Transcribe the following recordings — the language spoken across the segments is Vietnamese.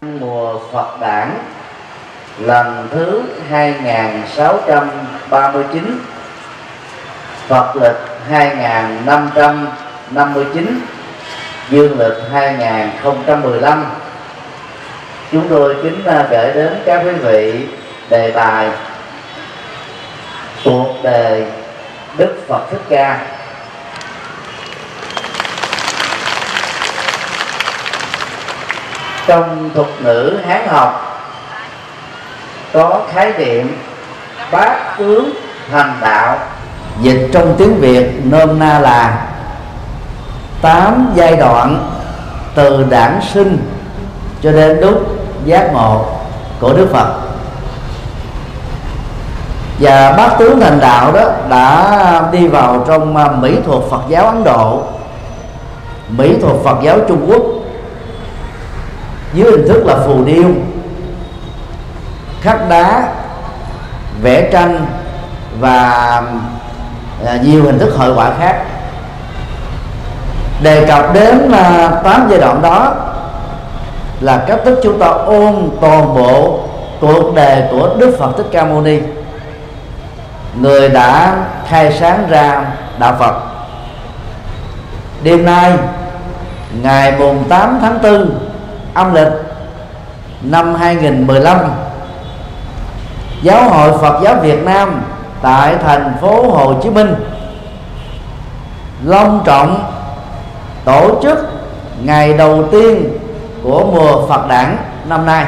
mùa Phật đản lần thứ 2639 Phật lịch 2559 Dương lịch 2015 Chúng tôi kính à, gửi đến các quý vị đề tài, cuộc đời Đức Phật Thích Ca. trong thuật ngữ Hán học, có khái niệm bát tướng thành đạo. Dịch trong tiếng Việt nôm na là tám giai đoạn từ đản sinh cho đến lúc giác ngộ của Đức Phật. Và bát tướng thành đạo đó đã đi vào trong à, mỹ thuật Phật giáo Ấn Độ, mỹ thuật Phật giáo Trung Quốc dưới hình thức là phù điêu. Khắc đá, vẽ tranh và à, nhiều hình thức hội họa khác. Đề cập đến à, tám giai đoạn đó là cách thức chúng ta ôn toàn bộ cuộc đời của Đức Phật Thích Ca Mâu Ni. Người đã khai sáng ra đạo Phật. Đêm nay, ngày mùng 8 tháng 4 âm lịch năm 2015 Giáo hội Phật giáo Việt Nam tại thành phố Hồ Chí Minh long trọng tổ chức ngày đầu tiên của mùa Phật đản năm nay.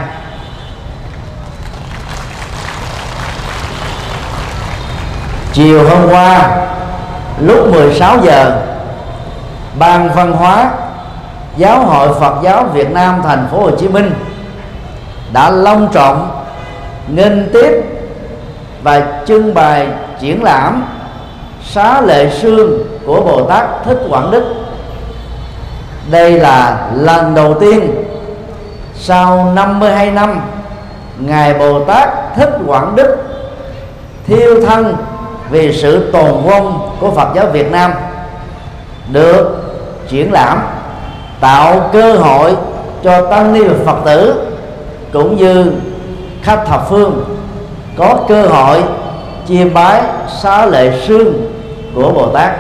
Chiều hôm qua, lúc 16 giờ, ban văn hóa giáo hội Phật giáo Việt Nam thành phố Hồ Chí Minh đã long trọng, nghênh tiếp và trưng bày triển lãm xá lệ xương của Bồ Tát Thích Quảng Đức. Đây là lần đầu tiên sau 52 năm ngài Bồ Tát Thích Quảng Đức thiêu thân vì sự tồn vong của Phật giáo Việt Nam được triển lãm tạo cơ hội cho tăng ni và Phật tử cũng như khách thập phương có cơ hội chiêm bái xá lệ sương của Bồ Tát.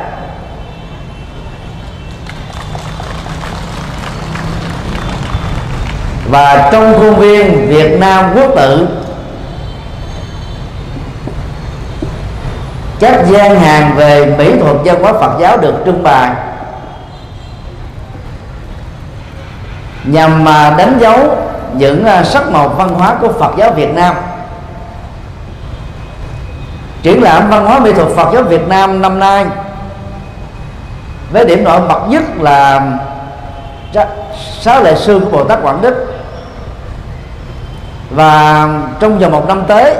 Và trong khuôn viên Việt Nam quốc tự các gian hàng về mỹ thuật văn hóa Phật giáo được trưng bày. Nhằm mà đánh dấu những à, sắc màu văn hóa của Phật giáo Việt Nam. Triển lãm văn hóa mỹ thuật Phật giáo Việt Nam năm nay với điểm nổi bật nhất là sáu lệ sư của Bồ Tát Quảng Đức. Và trong vòng một năm tới,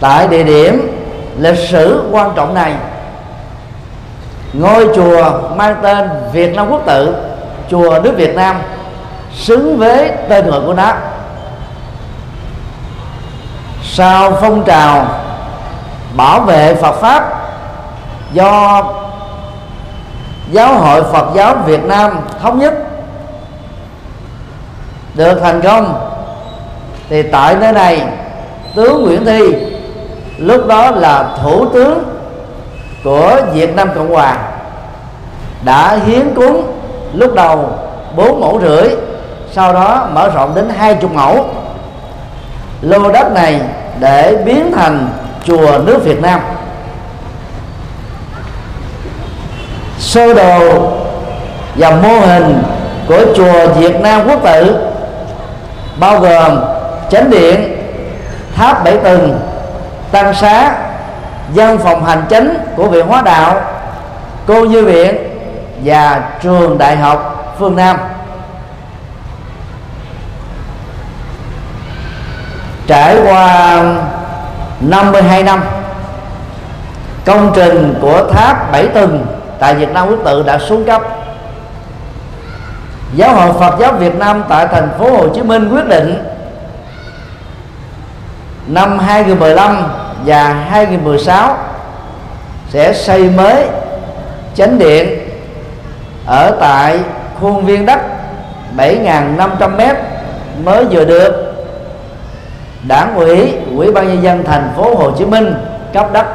tại địa điểm lịch sử quan trọng này, ngôi chùa mang tên Việt Nam Quốc tự chùa nước Việt Nam xứng với tên gọi của nó. Sau phong trào bảo vệ Phật pháp do giáo hội Phật giáo Việt Nam thống nhất được thành công, thì tại nơi này, tướng Nguyễn Thi lúc đó là thủ tướng của Việt Nam Cộng Hòa đã hiến cúng lúc đầu bốn mẫu rưỡi, sau đó mở rộng đến hai chục mẫu. Lô đất này để biến thành chùa nước Việt Nam. Sơ đồ và mô hình của chùa Việt Nam Quốc tự bao gồm chánh điện, tháp bảy tầng, tăng xá, văn phòng hành chính của viện hóa đạo, cô như viện và trường đại học phương nam. Trải qua 52 năm, công trình của tháp bảy tầng tại Việt Nam quốc tự đã xuống cấp. Giáo hội Phật giáo Việt Nam tại thành phố Hồ Chí Minh quyết định năm 2015 và 2016 sẽ xây mới chánh điện ở tại khuôn viên đất 7.500 mét mới vừa được. Đảng ủy ủy ban nhân dân thành phố Hồ Chí Minh cấp đất.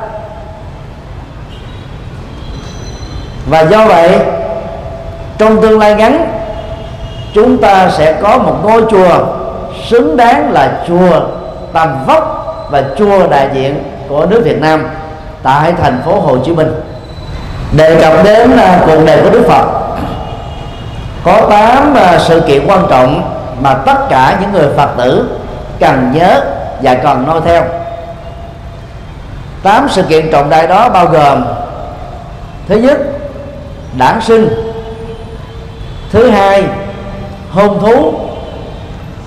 Và do vậy, trong tương lai ngắn, chúng ta sẽ có một ngôi chùa xứng đáng là chùa tầm vóc và chùa đại diện của nước Việt Nam tại thành phố Hồ Chí Minh đề cập đến à, cuộc đời của Đức Phật. Có 8 à, sự kiện quan trọng mà tất cả những người Phật tử cần nhớ và cần noi theo. Tám sự kiện trọng đại đó bao gồm, thứ nhất, đản sinh. Thứ hai, hôn thú.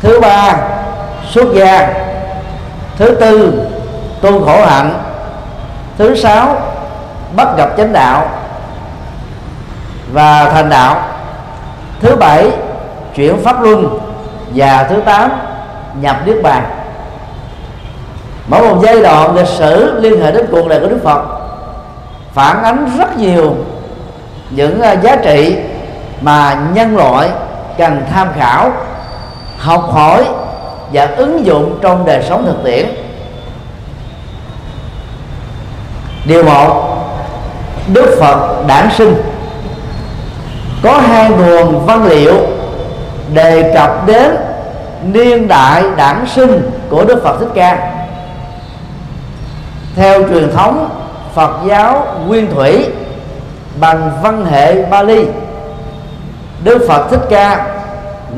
Thứ ba, xuất gia. Thứ tư, tu khổ hạnh. Thứ sáu bắt gặp chánh đạo và thành đạo. Thứ bảy, chuyển pháp luân và thứ tám, nhập niết bàn. Mỗi một giai đoạn lịch sử liên hệ đến cuộc đời của đức phật phản ánh rất nhiều những à, giá trị mà nhân loại cần tham khảo, học hỏi và ứng dụng trong đời sống thực tiễn. Điều một đức phật đản sinh. Có hai nguồn văn liệu đề cập đến niên đại đản sinh của đức phật thích ca. Theo truyền thống phật giáo nguyên thủy bằng văn hệ bali, đức phật thích ca,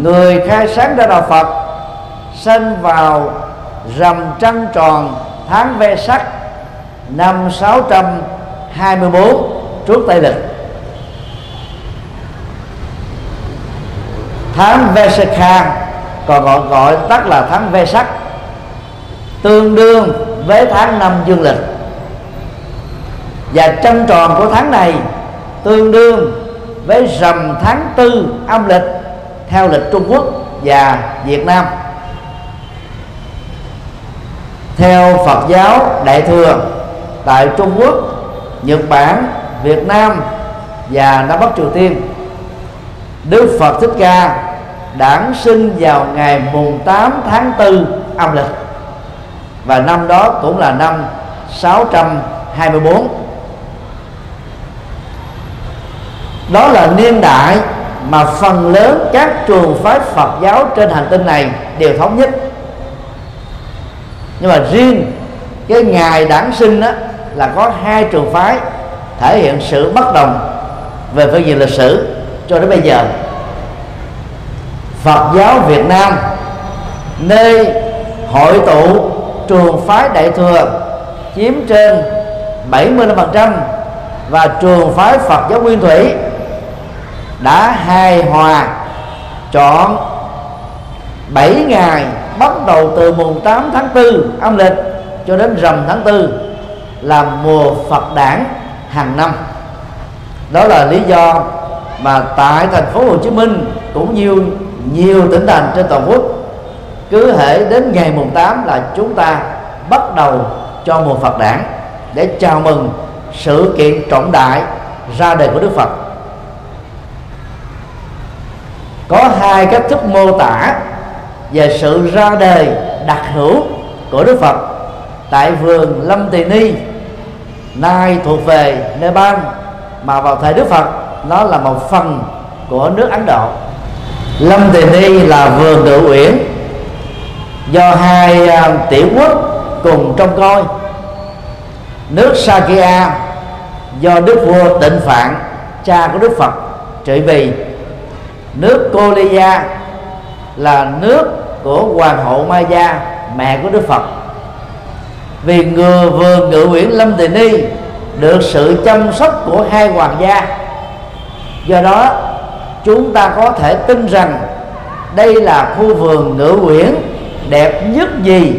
người khai sáng ra đạo phật sinh vào rằm trăng tròn tháng ve sắc năm 624 trước Tây lịch. Tháng Vesakha còn gọi gọi tắt là tháng Vesak tương đương với tháng năm dương lịch. Và trăng tròn của tháng này tương đương với rằm tháng tư âm lịch theo lịch Trung Quốc và Việt Nam. Theo Phật giáo Đại thừa tại Trung Quốc, Nhật Bản, Việt Nam và Nam Bắc Triều Tiên. Đức Phật Thích Ca đản sinh vào ngày mùng 8 tháng 4 âm lịch. Và năm đó cũng là năm 624 đó là niên đại mà phần lớn các trường phái Phật giáo trên hành tinh này đều thống nhất. Nhưng mà riêng cái ngày đản sinh đó là có hai trường phái thể hiện sự bất đồng về phương diện lịch sử cho đến bây giờ. Phật giáo Việt Nam, nơi hội tụ trường phái đại thừa, chiếm trên 75% và trường phái Phật giáo Nguyên Thủy đã hài hòa, chọn 7 ngày bắt đầu từ mùng 8 tháng 4 âm lịch cho đến rằm tháng 4 là mùa Phật đản hàng năm. Đó là lý do mà tại thành phố Hồ Chí Minh cũng như nhiều tỉnh thành trên toàn quốc, cứ hệ đến ngày mùng 8 là chúng ta bắt đầu cho mùa Phật đản để chào mừng sự kiện trọng đại ra đời của Đức Phật. Có hai cách thức mô tả về sự ra đời đặc hữu của Đức Phật. Tại vườn Lâm Tỳ Ni nay thuộc về Nepal mà vào thời Đức Phật nó là một phần của nước Ấn Độ. Lâm Tề Ni là vườn ngự uyển do hai uh, tiểu quốc cùng trông coi. Nước Sakya do đức vua Tịnh Phạn cha của Đức Phật trị vì. Nước Koliya là nước của hoàng hậu Maya mẹ của Đức Phật vì ngừa vườn ngự uyển Lâm Tỳ Ni được sự chăm sóc của hai hoàng gia. Do đó, chúng ta có thể tin rằng đây là khu vườn ngự uyển đẹp nhất gì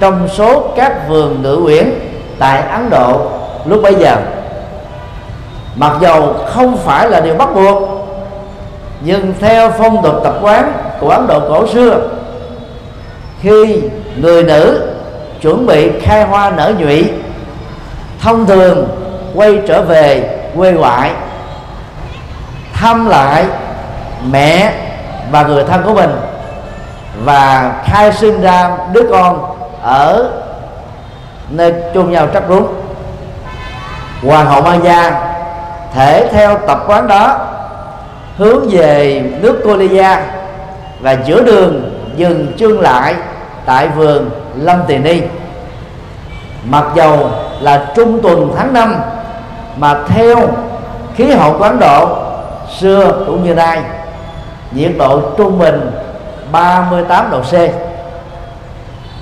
trong số các vườn ngự uyển tại Ấn Độ lúc bấy giờ. Mặc dầu không phải là điều bắt buộc, nhưng theo phong tục tập quán của Ấn Độ cổ xưa, khi người nữ chuẩn bị khai hoa nở nhụy, thông thường quay trở về quê ngoại, thăm lại mẹ và người thân của mình và khai sinh ra đứa con ở nơi chôn nhau trắc rúng. Hoàng hậu ma gia thể theo tập quán đó hướng về nước Colia và giữa đường dừng chân lại tại vườn Lâm Tỳ Ni. Mặc dầu là trung tuần tháng 5 mà theo khí hậu của Ấn Độ, xưa cũng như nay, nhiệt độ trung bình 38 độ C.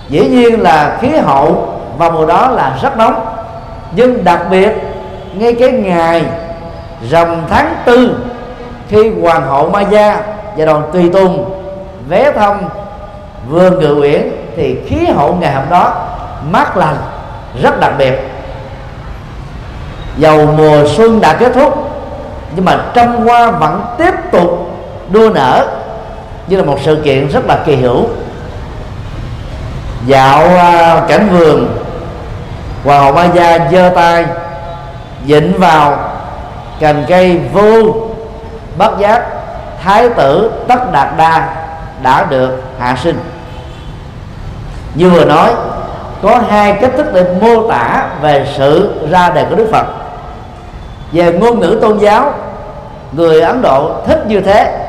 Dĩ nhiên là khí hậu vào mùa đó là rất nóng, nhưng đặc biệt ngay cái ngày rằm tháng tư, khi hoàng hậu Maya và đoàn tùy tùng vé thăm vườn ngự uyển thì khí hậu ngày hôm đó mát lành, rất đặc biệt. Dầu mùa xuân đã kết thúc, nhưng mà trăm hoa vẫn tiếp tục đua nở như là một sự kiện rất là kỳ hữu. Dạo à, cảnh vườn, hoàng hậu ma gia giơ tay, dịnh vào cành cây vô bất giác, thái tử tất đạt đa đã được hạ sinh như vừa nói, có hai cách thức để mô tả về sự ra đời của đức phật. Về ngôn ngữ tôn giáo, người ấn độ thích như thế.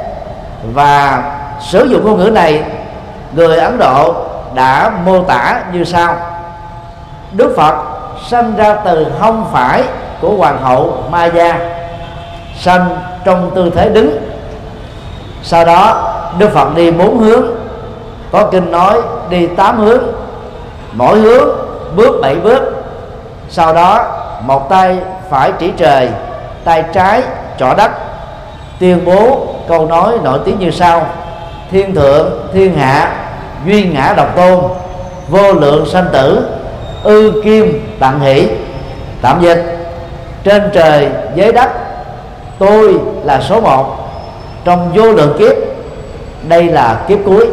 Và sử dụng ngôn ngữ này, người ấn độ đã mô tả như sau. Đức phật sanh ra từ hông phải của hoàng hậu maya, sanh trong tư thế đứng. Sau đó, đức phật đi bốn hướng có kinh nói, đi tám hướng. Mỗi hướng, bước bảy bước. Sau đó, một tay phải chỉ trời, tay trái trỏ đất. Tuyên bố câu nói nổi tiếng như sau. Thiên thượng, thiên hạ, duy ngã độc tôn, vô lượng sanh tử, ư kim tặng hỷ. Tạm dịch, trên trời, dưới đất, tôi là số một. Trong vô lượng kiếp, đây là kiếp cuối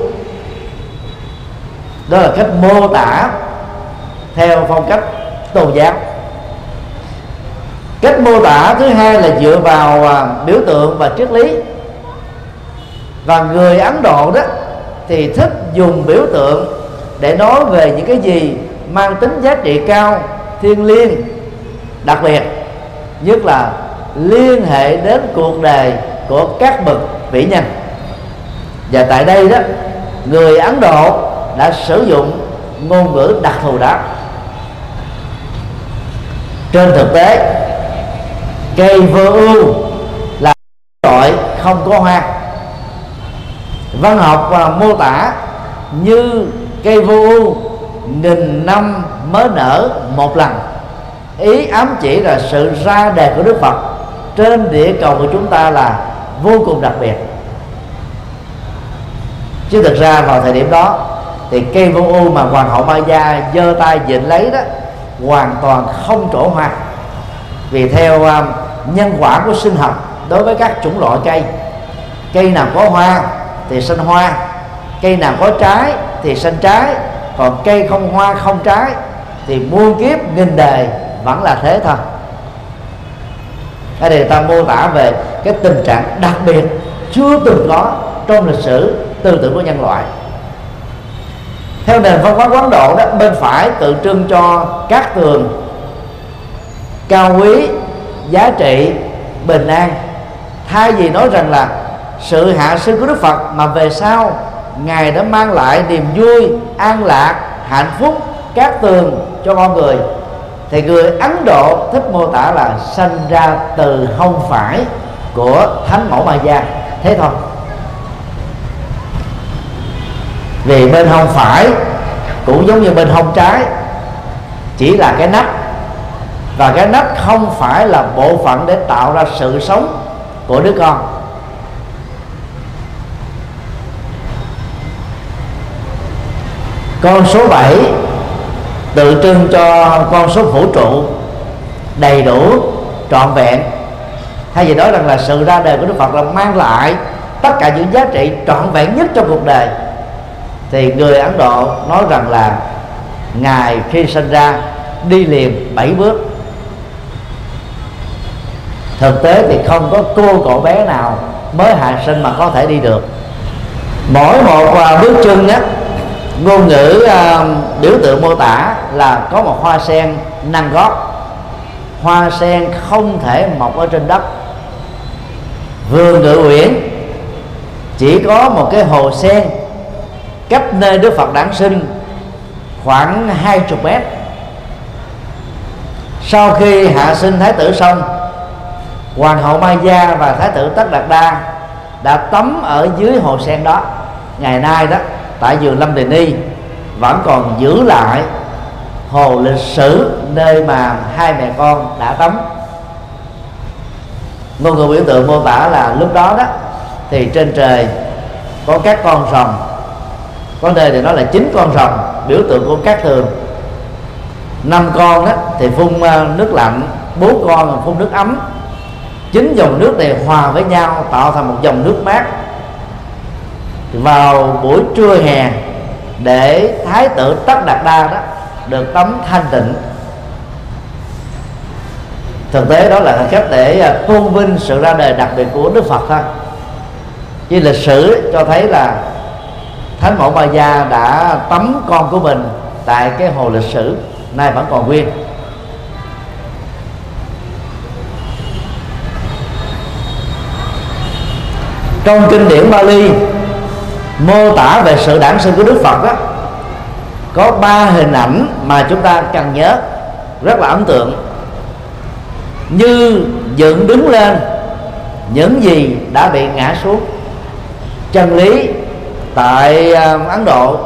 đó là cách mô tả theo phong cách tôn giáo. Cách mô tả thứ hai là dựa vào à, biểu tượng và triết lý. Và người ấn độ đó thì thích dùng biểu tượng để nói về những cái gì mang tính giá trị cao, thiêng liêng, đặc biệt, nhất là liên hệ đến cuộc đời của các bậc vĩ nhân. Và tại đây đó, người ấn độ đã sử dụng ngôn ngữ đặc thù đó. Trên thực tế, cây vơ ưu là loại không có hoa. Văn học và mô tả như cây vô ưu nghìn năm mới nở một lần. Ý ám chỉ là sự ra đề của đức phật trên địa cầu của chúng ta là vô cùng đặc biệt. Chứ thực ra vào thời điểm đó thì cây vô ưu mà hoàng hậu Maya giơ tay dịnh lấy đó hoàn toàn không trổ hoa. Vì theo um, nhân quả của sinh học đối với các chủng loại cây cây nào có hoa thì sinh hoa cây nào có trái thì sinh trái còn cây không hoa không trái thì muôn kiếp nghìn đời vẫn là thế thôi. Cái này ta mô tả về cái tình trạng đặc biệt chưa từng có trong lịch sử tư tưởng của nhân loại theo nền văn hóa quán độ đó, bên phải tượng trưng cho các tường cao quý, giá trị, bình an. Thay vì nói rằng là sự hạ sinh của đức phật, mà về sau, ngài đã mang lại niềm vui, an lạc, hạnh phúc các tường cho con người. Thì người ấn độ thích mô tả là sanh ra từ không phải của thánh mẫu ma gia. Thế thôi. Vì bên hông phải, cũng giống như bên hông trái, chỉ là cái nắp. Và cái nắp không phải là bộ phận để tạo ra sự sống của đứa con. Con số 7 tượng trưng cho con số vũ trụ đầy đủ trọn vẹn. Hay gì đó rằng là sự ra đời của Đức Phật là mang lại tất cả những giá trị trọn vẹn nhất trong cuộc đời thì người Ấn Độ nói rằng là ngài khi sinh ra đi liền bảy bước. Thực tế thì không có cô cậu bé nào mới hạ sinh mà có thể đi được. Mỗi một à, bước chân á ngôn ngữ uh, biểu tượng mô tả là có một hoa sen năng gót. Hoa sen không thể mọc ở trên đất. Vườn ngự uyển chỉ có một cái hồ sen cách nơi đức phật đản sinh khoảng hai chục mét. Sau khi hạ sinh thái tử xong, hoàng hậu mai gia và thái tử tất đạt đa đã tắm ở dưới hồ sen đó. Ngày nay đó, tại vườn lâm đình ni vẫn còn giữ lại hồ lịch sử nơi mà hai mẹ con đã tắm. Ngôn ngữ biểu tượng mô tả là lúc đó đó, thì trên trời có các con rồng có nơi thì nó là chín con rồng, biểu tượng của các thường. Năm con đó thì phun ờ, nước lạnh, bốn con phun nước ấm. Chín dòng nước này hòa với nhau, tạo thành một dòng nước mát. Vào buổi trưa hè, để thái tử tất đạt đa đó được tắm thanh tịnh. Thực tế đó là cách để ờ, tôn vinh sự ra đời đặc biệt của đức phật thôi. Chứ lịch sử cho thấy là thánh mẫu ba gia đã tắm con của mình tại cái hồ lịch sử, nay vẫn còn nguyên. Trong kinh điển Bali, mô tả về sự đản sinh của Đức Phật đó có ba hình ảnh mà chúng ta cần nhớ, rất là ấn tượng. Như dựng đứng lên, những gì đã bị ngã xuống. Chân lý tại à, Ấn Độ,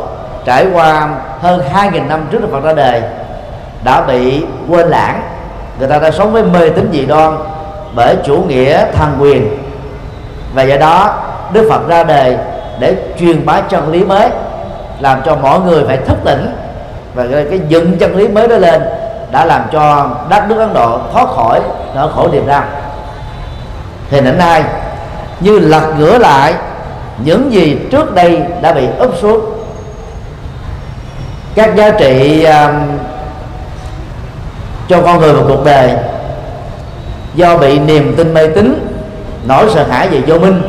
trải qua hơn 2.000 năm trước Đức Phật ra đời, đã bị quên lãng. Người ta đã sống với mê tín dị đoan bởi chủ nghĩa thần quyền. Và do đó, Đức Phật ra đời để truyền bá chân lý mới, làm cho mọi người phải thức tỉnh. Và cái dựng chân lý mới đó lên đã làm cho đất nước Ấn Độ thoát khỏi nỗi khổ niềm đau. Thì đến nay, như lật ngửa lại những gì trước đây đã bị úp xuống. Các giá trị um, cho con người và cuộc đời do bị niềm tin mê tín nỗi sợ hãi về vô minh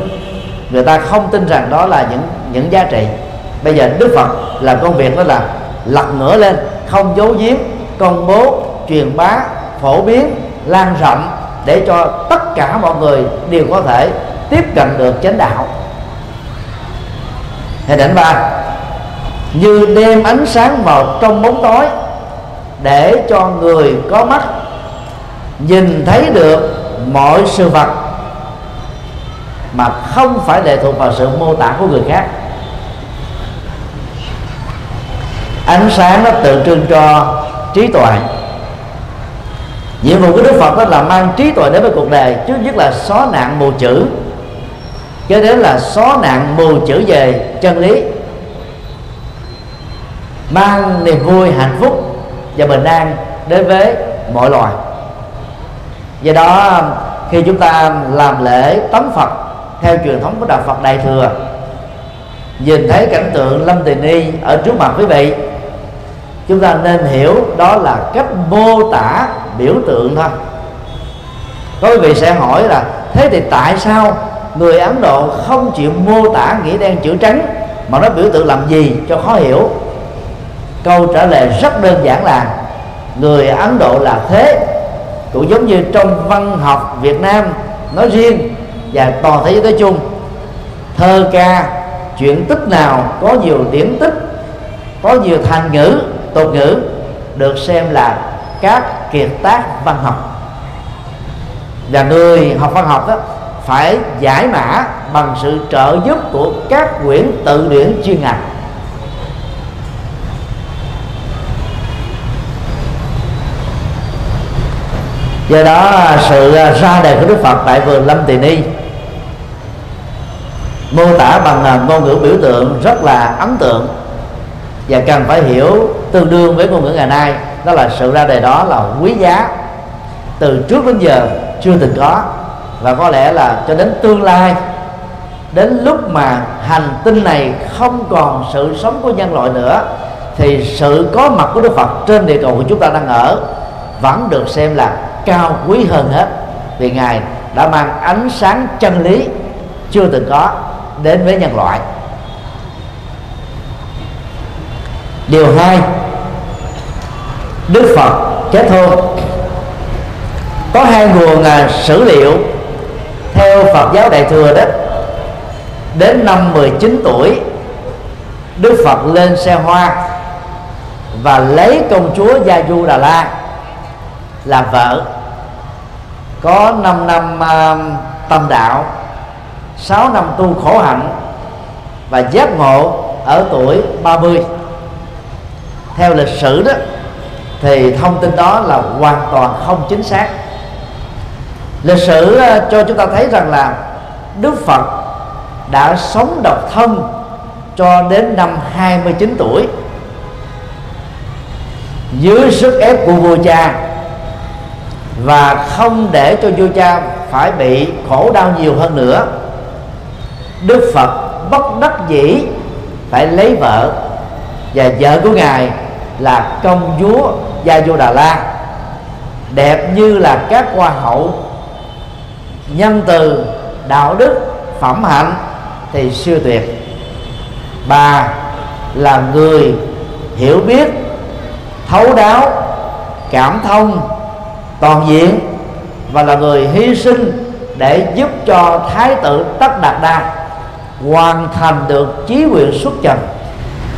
người ta không tin rằng đó là những những giá trị. Bây giờ đức phật làm công việc đó là lật ngửa lên không giấu giếm công bố truyền bá phổ biến lan rộng để cho tất cả mọi người đều có thể tiếp cận được chánh đạo hình ảnh ba. Như đem ánh sáng vào trong bóng tối để cho người có mắt nhìn thấy được mọi sự vật, mà không phải lệ thuộc vào sự mô tả của người khác. Ánh sáng nó tượng trưng cho trí tuệ. Nhiệm vụ của đức phật đó là mang trí tuệ đến với cuộc đời, trước nhất là xóa nạn mù chữ kế đến là xóa nạn mù chữ về chân lý. Mang niềm vui, hạnh phúc và bình an đến với mọi loài. Do đó, khi chúng ta làm lễ tắm phật, theo truyền thống của đạo phật đại thừa, nhìn thấy cảnh tượng lâm tỳ ni ở trước mặt quý vị, chúng ta nên hiểu đó là cách mô tả biểu tượng thôi. Có quý vị sẽ hỏi là, thế thì tại sao người ấn độ không chịu mô tả nghĩa đen chữ trắng, mà nó biểu tượng làm gì cho khó hiểu. Câu trả lời rất đơn giản là, người ấn độ là thế. Cũng giống như trong văn học việt nam nói riêng và toàn thế giới nói chung, thơ ca, chuyện tích nào có nhiều điểm tích, có nhiều thành ngữ, tục ngữ, được xem là các kiệt tác văn học. Và người học văn học đó phải giải mã bằng sự trợ giúp của các quyển tự điển chuyên ngành. Do đó, sự ra đời của đức phật tại vườn lâm tỳ ni mô tả bằng ngôn ngữ biểu tượng rất là ấn tượng và cần phải hiểu tương đương với ngôn ngữ ngày nay. Đó là sự ra đời đó là quý giá từ trước đến giờ chưa từng có và có lẽ là cho đến tương lai đến lúc mà hành tinh này không còn sự sống của nhân loại nữa thì sự có mặt của Đức Phật trên địa cầu của chúng ta đang ở vẫn được xem là cao quý hơn hết. Vì ngài đã mang ánh sáng chân lý chưa từng có đến với nhân loại. Điều hai đức phật chết thôi có hai nguồn à, sử liệu theo Phật giáo Đại thừa đó đến năm 19 tuổi Đức Phật lên xe hoa và lấy công chúa Gia Du Đà La làm vợ. Có 5 năm uh, tâm đạo 6 năm tu khổ hạnh và giác ngộ ở tuổi 30 theo lịch sử đó thì thông tin đó là hoàn toàn không chính xác lịch sử ờ, cho chúng ta thấy rằng là Đức Phật đã sống độc thân cho đến năm 29 tuổi. Dưới sức ép của vua cha và không để cho vua cha phải bị khổ đau nhiều hơn nữa, Đức Phật bất đắc dĩ phải lấy vợ và vợ của ngài là công chúa Gia Vô Đà La, đẹp như là các hoa hậu nhân từ đạo đức phẩm hạnh thì siêu tuyệt. Bà là người hiểu biết thấu đáo cảm thông toàn diện và là người hy sinh để giúp cho thái tử tất đạt đa hoàn thành được chí nguyện xuất trần.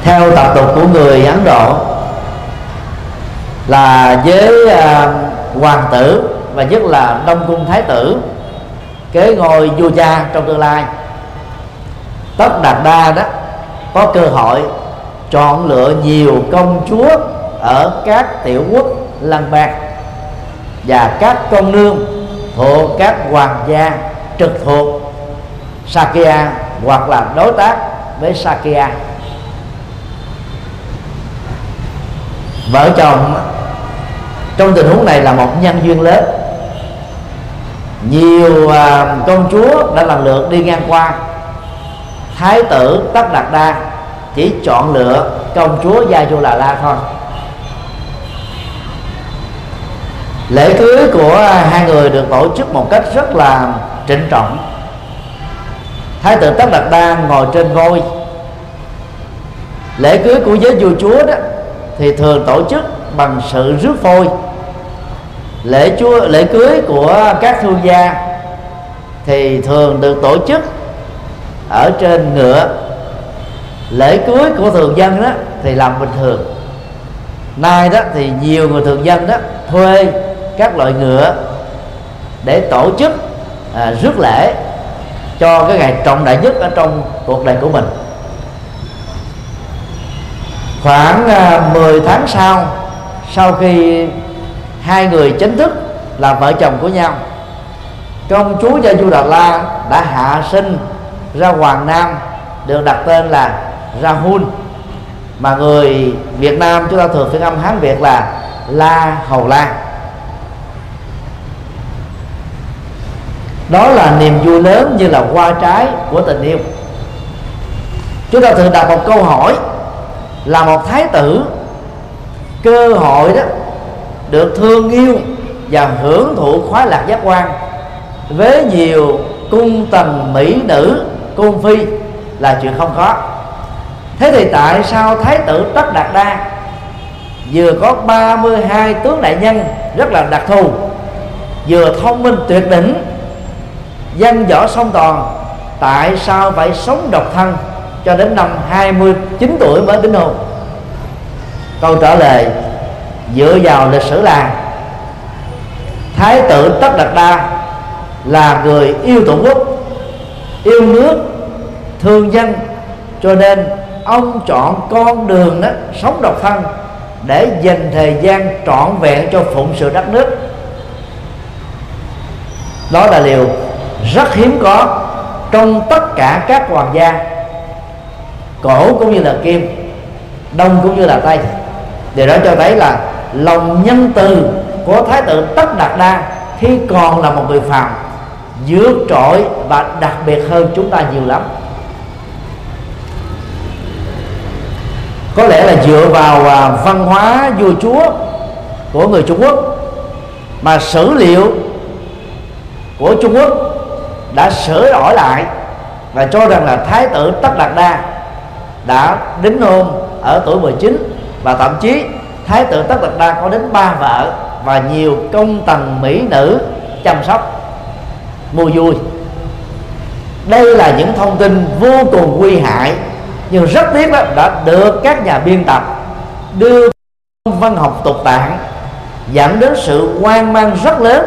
Theo tập tục của người ấn độ là với uh, hoàng tử và nhất là đông cung thái tử kế ngôi vua cha trong tương lai. Tất đạt đa đó có cơ hội chọn lựa nhiều công chúa ở các tiểu quốc lân bang và các công nương thuộc các hoàng gia trực thuộc Sakya hoặc là đối tác với Sakya. Vợ chồng trong tình huống này là một nhân duyên lớn nhiều à, công chúa đã lần lượt đi ngang qua. Thái tử tất đạt đa chỉ chọn lựa công chúa gia du là la thôi. Lễ cưới của hai người được tổ chức một cách rất là trịnh trọng. Thái tử tất đạt đa ngồi trên voi lễ cưới của giới vua chúa đó thì thường tổ chức bằng sự rước phôi lễ chúa lễ cưới của các thương gia thì thường được tổ chức ở trên ngựa. Lễ cưới của thường dân đó thì làm bình thường. Nay đó thì nhiều người thường dân đó thuê các loại ngựa để tổ chức à, rước lễ cho cái ngày trọng đại nhất ở trong cuộc đời của mình. Khoảng à, 10 tháng sau sau khi hai người chính thức là vợ chồng của nhau. Công chúa gia du đà la đã hạ sinh ra hoàng nam, được đặt tên là rahul. Mà người việt nam chúng ta thường phiên âm hán việt là la hầu la. Đó là niềm vui lớn như là hoa trái của tình yêu. Chúng ta thường đặt một câu hỏi là một thái tử cơ hội đó được thương yêu và hưởng thụ khoái lạc giác quan. Với nhiều cung tần mỹ nữ, cung phi là chuyện không khó thế thì tại sao thái tử tất đạt đa vừa có 32 tướng đại nhân rất là đặc thù, vừa thông minh tuyệt đỉnh văn võ song toàn, tại sao phải sống độc thân cho đến năm 29 tuổi mới đến hôn? Câu trả lời dựa vào lịch sử là thái tử tất đạt đa là người yêu tổ quốc, yêu nước, thương dân, cho nên ông chọn con đường đó sống độc thân để dành thời gian trọn vẹn cho phụng sự đất nước. Đó là điều rất hiếm có trong tất cả các hoàng gia, cổ cũng như là kim, đông cũng như là tây. Điều đó cho thấy là lòng nhân từ của thái tử tất đạt đa khi còn là một người phàm, vượt trội và đặc biệt hơn chúng ta nhiều lắm. Có lẽ là dựa vào à, văn hóa vua chúa của người Trung Quốc mà sử liệu của Trung Quốc đã sửa đổi lại và cho rằng là thái tử Tất Đạt Đa đã đính hôn ở tuổi 19 và thậm chí thái tử tất đạt đa có đến ba vợ và nhiều công tần mỹ nữ chăm sóc. Mua vui. Đây là những thông tin vô cùng nguy hại, nhưng rất tiếc đó, đã được các nhà biên tập đưa văn học tục tạng, dẫn đến sự quan mang rất lớn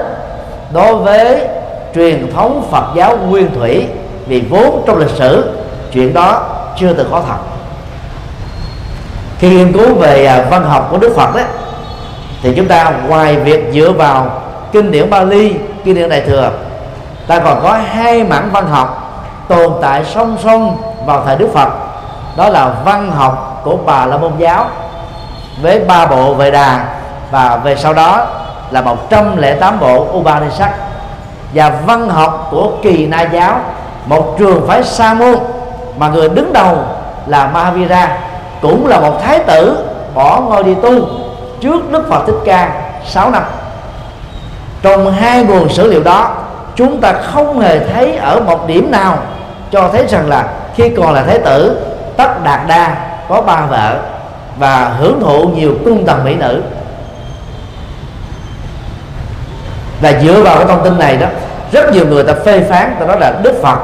đối với truyền thống Phật giáo nguyên thủy, vì vốn trong lịch sử, chuyện đó chưa từng có thật khi nghiên cứu về à, văn học của Đức Phật đó thì chúng ta ngoài việc dựa vào kinh điển Bali, kinh điển Đại thừa, ta còn có hai mảng văn học tồn tại song song vào thời Đức Phật, đó là văn học của Bà La Môn giáo với ba bộ Vệ Đà và về sau đó là 108 bộ Upanishad. Và văn học của Kỳ Na giáo một trường phái sa môn mà người đứng đầu là Mahavira cũng là một thái tử bỏ ngôi đi tu trước Đức Phật Thích Ca 6 năm. Trong hai nguồn sử liệu đó, chúng ta không hề thấy ở một điểm nào cho thấy rằng là khi còn là thái tử, tất đạt đa có ba vợ và hưởng thụ nhiều cung tầng mỹ nữ. Và dựa vào cái thông tin này đó, rất nhiều người ta phê phán, ta nói là đức phật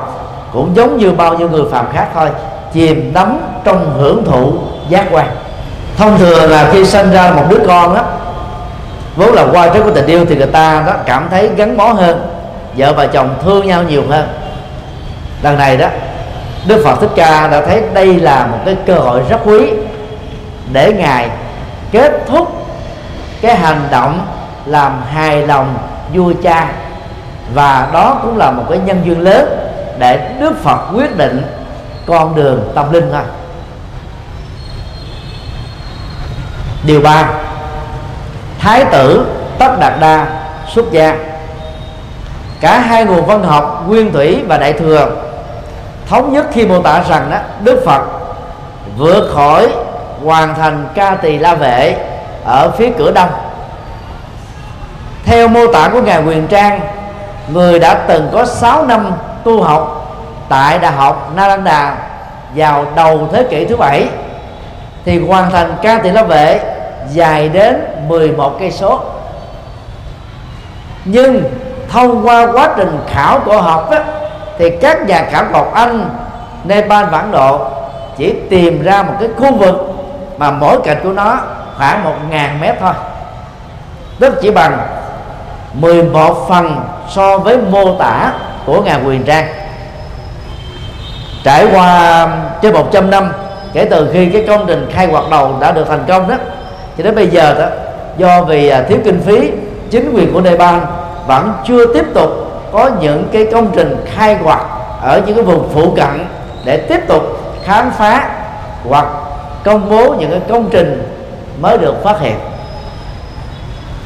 cũng giống như bao nhiêu người phàm khác thôi chìm đắm trong hưởng thụ giác quan. Thông thường là khi sinh ra một đứa con đó vốn là qua trước của tình yêu thì người ta đó cảm thấy gắn bó hơn, vợ và chồng thương nhau nhiều hơn. Lần này đó, đức phật thích ca đã thấy đây là một cái cơ hội rất quý để ngài kết thúc cái hành động làm hài lòng vua cha. Và đó cũng là một cái nhân duyên lớn để đức phật quyết định con đường tâm linh thôi điều ba, thái tử tất đạt đa xuất gia. Cả hai nguồn văn học nguyên thủy và đại thừa thống nhất khi mô tả rằng đó, đức phật vượt khỏi hoàn thành ca tỳ la vệ ở phía cửa đông. Theo mô tả của ngài quyền trang, người đã từng có 6 năm tu học tại đại học Nalanda vào đầu thế kỷ thứ bảy thì hoàn thành ca tỳ lá vệ dài đến 11 cây số. Nhưng thông qua quá trình khảo cổ học đó, thì các nhà khảo cổ học Anh Nepal và Ấn Độ chỉ tìm ra một cái khu vực mà mỗi cạnh của nó khoảng 1 ngàn mét thôi. Tức chỉ bằng 11 phần so với mô tả của ngài quyền trang trải qua trên 100 năm, kể từ khi cái công trình khai hoạt đầu đã được thành công đó, cho đến bây giờ đó, do vì à, thiếu kinh phí, chính quyền của Nepal vẫn chưa tiếp tục có những cái công trình khai quật ở những cái vùng phụ cận để tiếp tục khám phá hoặc công bố những cái công trình mới được phát hiện.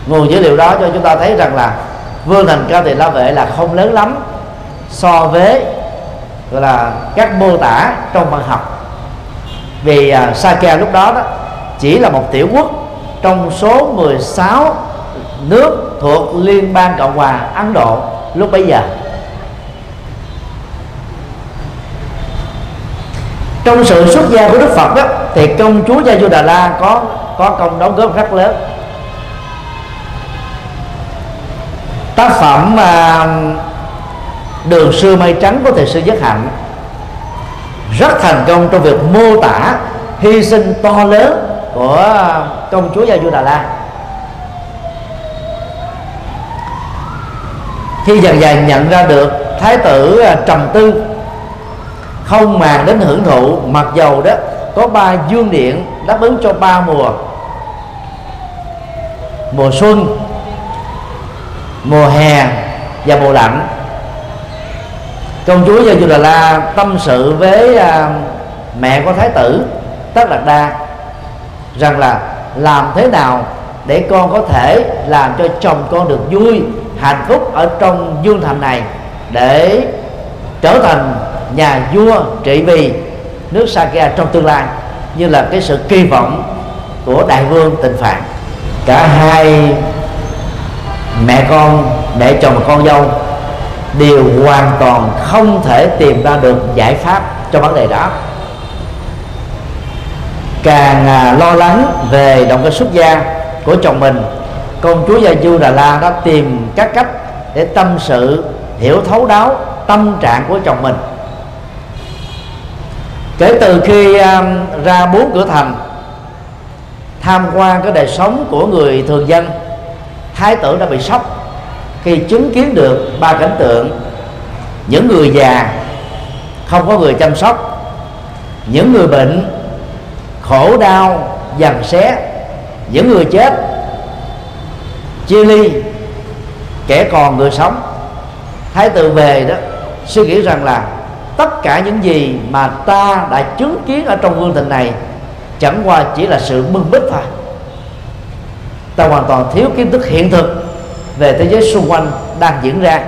Nguồn dữ liệu đó cho chúng ta thấy rằng là vương thành cao thì la vệ là không lớn lắm so với gọi là các mô tả trong văn học. Vì à, uh, Sakya lúc đó đó chỉ là một tiểu quốc trong số 16 nước thuộc Liên bang Cộng hòa Ấn Độ lúc bấy giờ. Trong sự xuất gia của Đức Phật đó thì công chúa Gia Du Đà La có có công đóng góp rất lớn. Tác phẩm mà đường xưa mây trắng của thầy sư giác Hạnh. Rất thành công trong việc mô tả hy sinh to lớn của công chúa Gia Du Đà La. Khi dần dần nhận ra được thái tử à, trầm tư không màng đến hưởng thụ, mặc dầu đó có ba dương điện đáp ứng cho ba mùa. Mùa xuân, mùa hè và mùa lạnh công chúa Gia Du Đà La tâm sự với à, mẹ của thái tử Tất Đạt Đa rằng là làm thế nào để con có thể làm cho chồng con được vui hạnh phúc ở trong dương thành này để trở thành nhà vua trị vì nước Sakya trong tương lai như là cái sự kỳ vọng của đại vương tịnh phạn. Cả hai mẹ con mẹ chồng và con dâu đều hoàn toàn không thể tìm ra được giải pháp cho vấn đề đó. Càng à, lo lắng về động cơ xuất gia của chồng mình công chúa gia du đà la đã tìm các cách để tâm sự hiểu thấu đáo tâm trạng của chồng mình. Kể từ khi um, ra bốn cửa thành tham quan cái đời sống của người thường dân thái tử đã bị sốc khi chứng kiến được ba cảnh tượng, những người già không có người chăm sóc, những người bệnh khổ đau dằn xé, những người chết, chia ly, kẻ còn người sống. Thái tử về đó suy nghĩ rằng là tất cả những gì mà ta đã chứng kiến ở trong vương tình này chẳng qua chỉ là sự bưng bít thôi. Ta hoàn toàn thiếu kiến thức hiện thực về thế giới xung quanh đang diễn ra.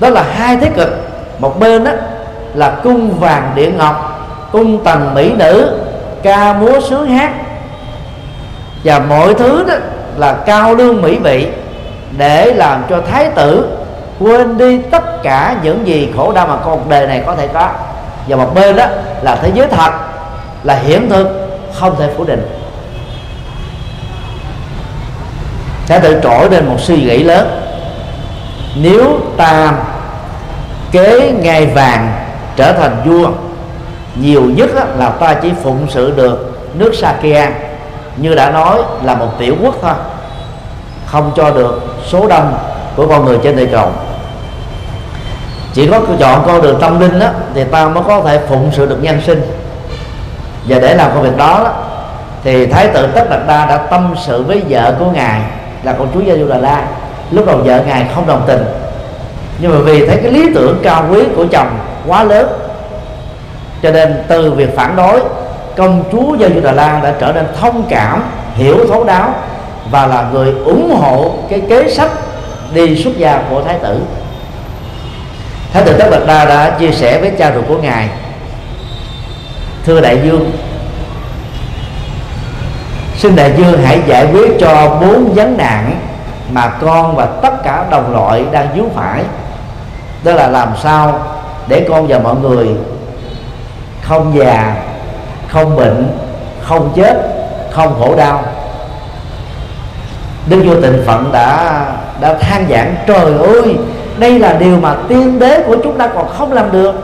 Đó là hai thế cực. Một bên đó là cung vàng địa ngọc, cung tần mỹ nữ, ca múa sướng hát. Và mọi thứ đó là cao lương mỹ vị để làm cho thái tử quên đi tất cả những gì khổ đau mà con đời này có thể có. Và một bên đó là thế giới thật, là hiện thực, không thể phủ định. Thái tử trỗi lên một suy nghĩ lớn. Nếu ta kế ngai vàng trở thành vua nhiều nhất là ta chỉ phụng sự được nước Sakya như đã nói là một tiểu quốc thôi không cho được số đông của con người trên địa cầu chỉ có chọn con đường tâm linh đó, thì ta mới có thể phụng sự được nhân sinh. Và để làm công việc đó, đó thì thái tử tất đạt đa đã tâm sự với vợ của ngài là con chúa Giêsu đà la. Lúc đầu vợ ngài không đồng tình, nhưng mà vì thấy cái lý tưởng cao quý của chồng quá lớn, cho nên từ việc phản đối, công chúa Giêsu đà la đã trở nên thông cảm, hiểu thấu đáo và là người ủng hộ cái kế sách đi xuất gia của thái tử. Thái tử tất đạt đa đã chia sẻ với cha ruột của ngài, thưa đại dương xin đại dương hãy giải quyết cho bốn vấn nạn mà con và tất cả đồng loại đang vướng phải. Đó là làm sao để con và mọi người không già, không bệnh, không chết, không khổ đau. Đức vua tịnh phận đã đã than giảng, trời ơi, đây là điều mà tiên đế của chúng ta còn không làm được.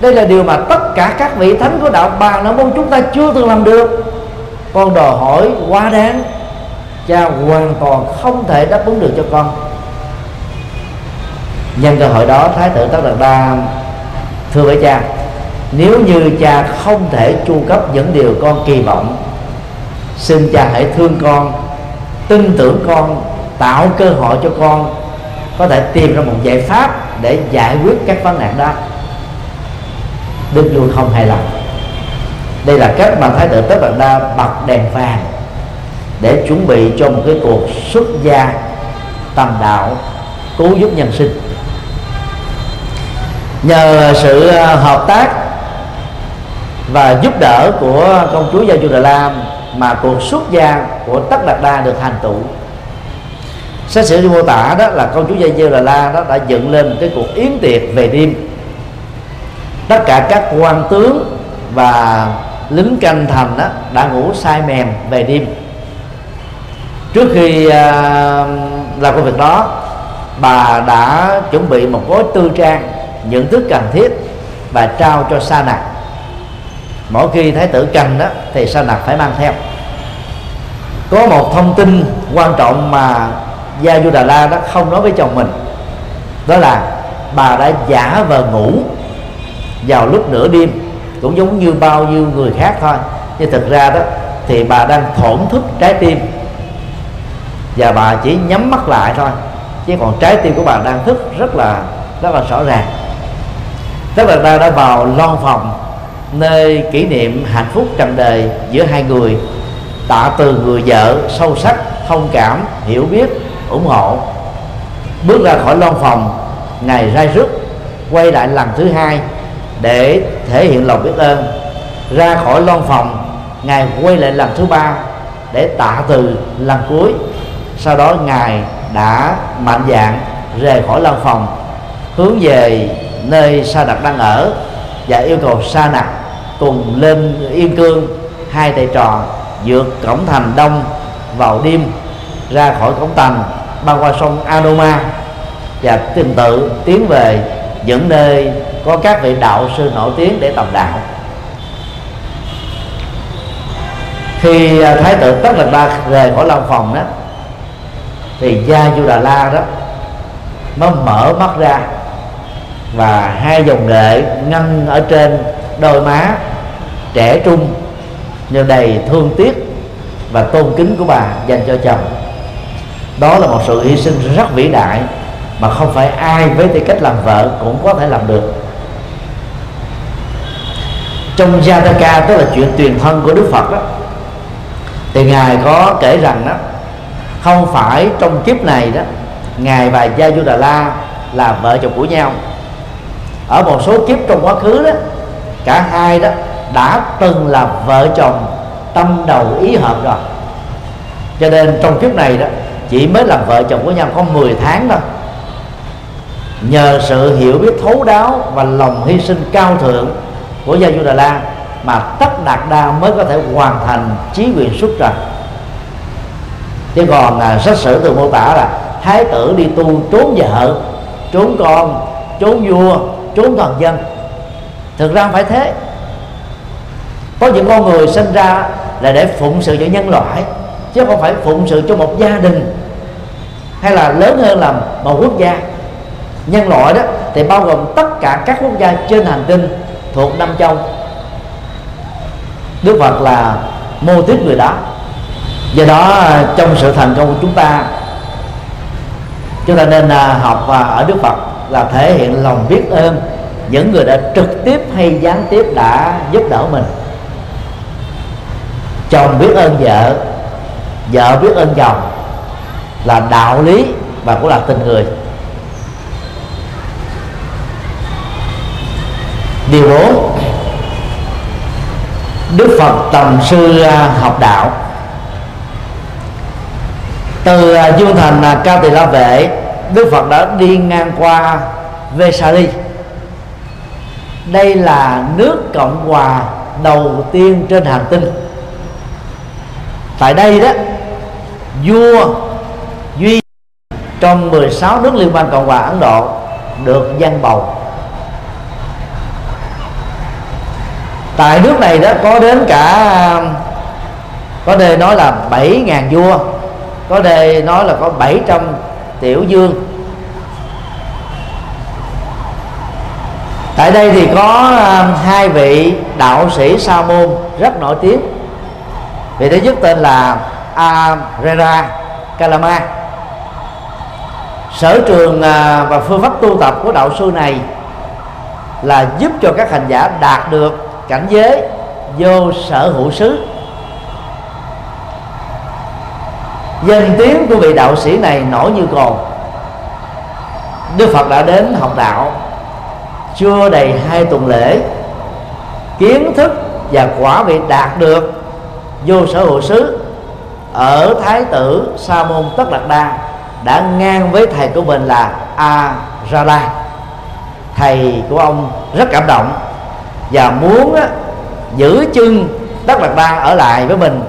Đây là điều mà tất cả các vị thánh của đạo bà nó môn chúng ta chưa từng làm được con đòi hỏi quá đáng. Cha hoàn toàn không thể đáp ứng được cho con. Nhân cơ hội đó, thái tử tất đạt đa thưa với cha, nếu như cha không thể chu cấp những điều con kỳ vọng, xin cha hãy thương con, tin tưởng con, tạo cơ hội cho con có thể tìm ra một giải pháp để giải quyết các vấn nạn đó. Đức vua không hài lòng đây là cách mà thái tử tất đạt đa bật đèn vàng để chuẩn bị cho một cái cuộc xuất gia tầm đạo cứu giúp nhân sinh. Nhờ sự ờ, hợp tác và giúp đỡ của công chúa Gia chu Đà La mà cuộc xuất gia của Tất Đạt Đa được thành tựu. Sách sử mô tả đó là công chúa Gia chu Đà La đó đã dựng lên cái cuộc yến tiệc về đêm. Tất cả các quan tướng và lính canh thành đó đã ngủ say mềm về đêm. Trước khi à, làm công việc đó, bà đã chuẩn bị một gói tư trang, những thứ cần thiết và trao cho sa nặc mỗi khi thái tử cần đó thì sa nặc phải mang theo. Có một thông tin quan trọng mà gia du đà la đó không nói với chồng mình. Đó là bà đã giả vờ ngủ vào lúc nửa đêm cũng giống như bao nhiêu người khác thôi. Nhưng thực ra đó, thì bà đang thổn thức trái tim. Và bà chỉ nhắm mắt lại thôi. Chứ còn trái tim của bà đang thức rất là rất là rõ ràng. Tức là ta đã vào lon phòng, nơi kỷ niệm hạnh phúc trần đời giữa hai người, tạ từ người vợ sâu sắc, thông cảm, hiểu biết, ủng hộ. Bước ra khỏi lon phòng, ngày ra rứt quay lại lần thứ hai để thể hiện lòng biết ơn, ra khỏi lon phòng, ngài quay lại lần thứ ba để tạ từ lần cuối. Sau đó ngài đã mạnh dạng rời khỏi lon phòng, hướng về nơi sa nặc đang ở và yêu cầu sa nặc cùng lên yên cương, hai thầy trò vượt cổng thành đông vào đêm, ra khỏi cổng thành băng qua sông Anoma và tương tự tiến về những nơi có các vị đạo sư nổi tiếng để tập đạo. Khi à, thái tử tất là ba rời khỏi lâm phòng đó, thì gia du đà la đó nó mở mắt ra và hai dòng lệ ngăn ở trên đôi má trẻ trung nhưng đầy thương tiếc và tôn kính của bà dành cho chồng. Đó là một sự hy sinh rất vĩ đại mà không phải ai với tư cách làm vợ cũng có thể làm được trong Jataka, tức là chuyện truyền thân của Đức Phật đó, thì ngài có kể rằng đó, không phải trong kiếp này đó, ngài và Gia Du Đà La là vợ chồng của nhau. Ở một số kiếp trong quá khứ đó, cả hai đó đã từng là vợ chồng tâm đầu ý hợp rồi. Cho nên trong kiếp này đó, chỉ mới làm vợ chồng của nhau có 10 tháng thôi. Nhờ sự hiểu biết thấu đáo và lòng hy sinh cao thượng của gia du đà la mà tất đạt đa mới có thể hoàn thành chí quyền xuất trần. Chứ còn là sách sử từ mô tả là thái tử đi tu trốn vợ, trốn con, trốn vua, trốn toàn dân. Thực ra không phải thế. Có những con người sinh ra là để phụng sự cho nhân loại, chứ không phải phụng sự cho một gia đình hay là lớn hơn là một quốc gia. Nhân loại đó thì bao gồm tất cả các quốc gia trên hành tinh thuộc năm châu. Đức Phật là mô tiếp người đó. Do đó, trong sự thành công của chúng ta chúng ta nên à, học à, ở Đức Phật là thể hiện lòng biết ơn những người đã trực tiếp hay gián tiếp đã giúp đỡ mình. Chồng biết ơn vợ vợ biết ơn chồng là đạo lý và cũng là tình người. Điều bốn. Đức phật tầm sư à, học đạo. Từ à, dương thành à, cao tỳ la vệ, đức phật đã đi ngang qua vesali. Đây là nước cộng hòa đầu tiên trên hành tinh. Tại đây đó, vua duy trong 16 nước liên bang cộng hòa ấn độ được dân bầu. Tại nước này đó, có đến cả, có đề nói là 7.000 vua, có đề nói là có 700 tiểu dương tại đây thì có à, hai vị đạo sĩ sa môn rất nổi tiếng. Vị thứ nhất tên là Arera Kalama. Sở trường à, và phương pháp tu tập của đạo sư này là giúp cho các hành giả đạt được cảnh giới vô sở hữu xứ. Danh tiếng của vị đạo sĩ này nổi như cồn. Đức phật đã đến học đạo, chưa đầy hai tuần lễ. Kiến thức và quả vị đạt được vô sở hữu xứ ở thái tử sa môn tất đạt đa đã ngang với thầy của mình là a ra la thầy của ông rất cảm động và muốn á, giữ chân tất đạt đa ở lại với mình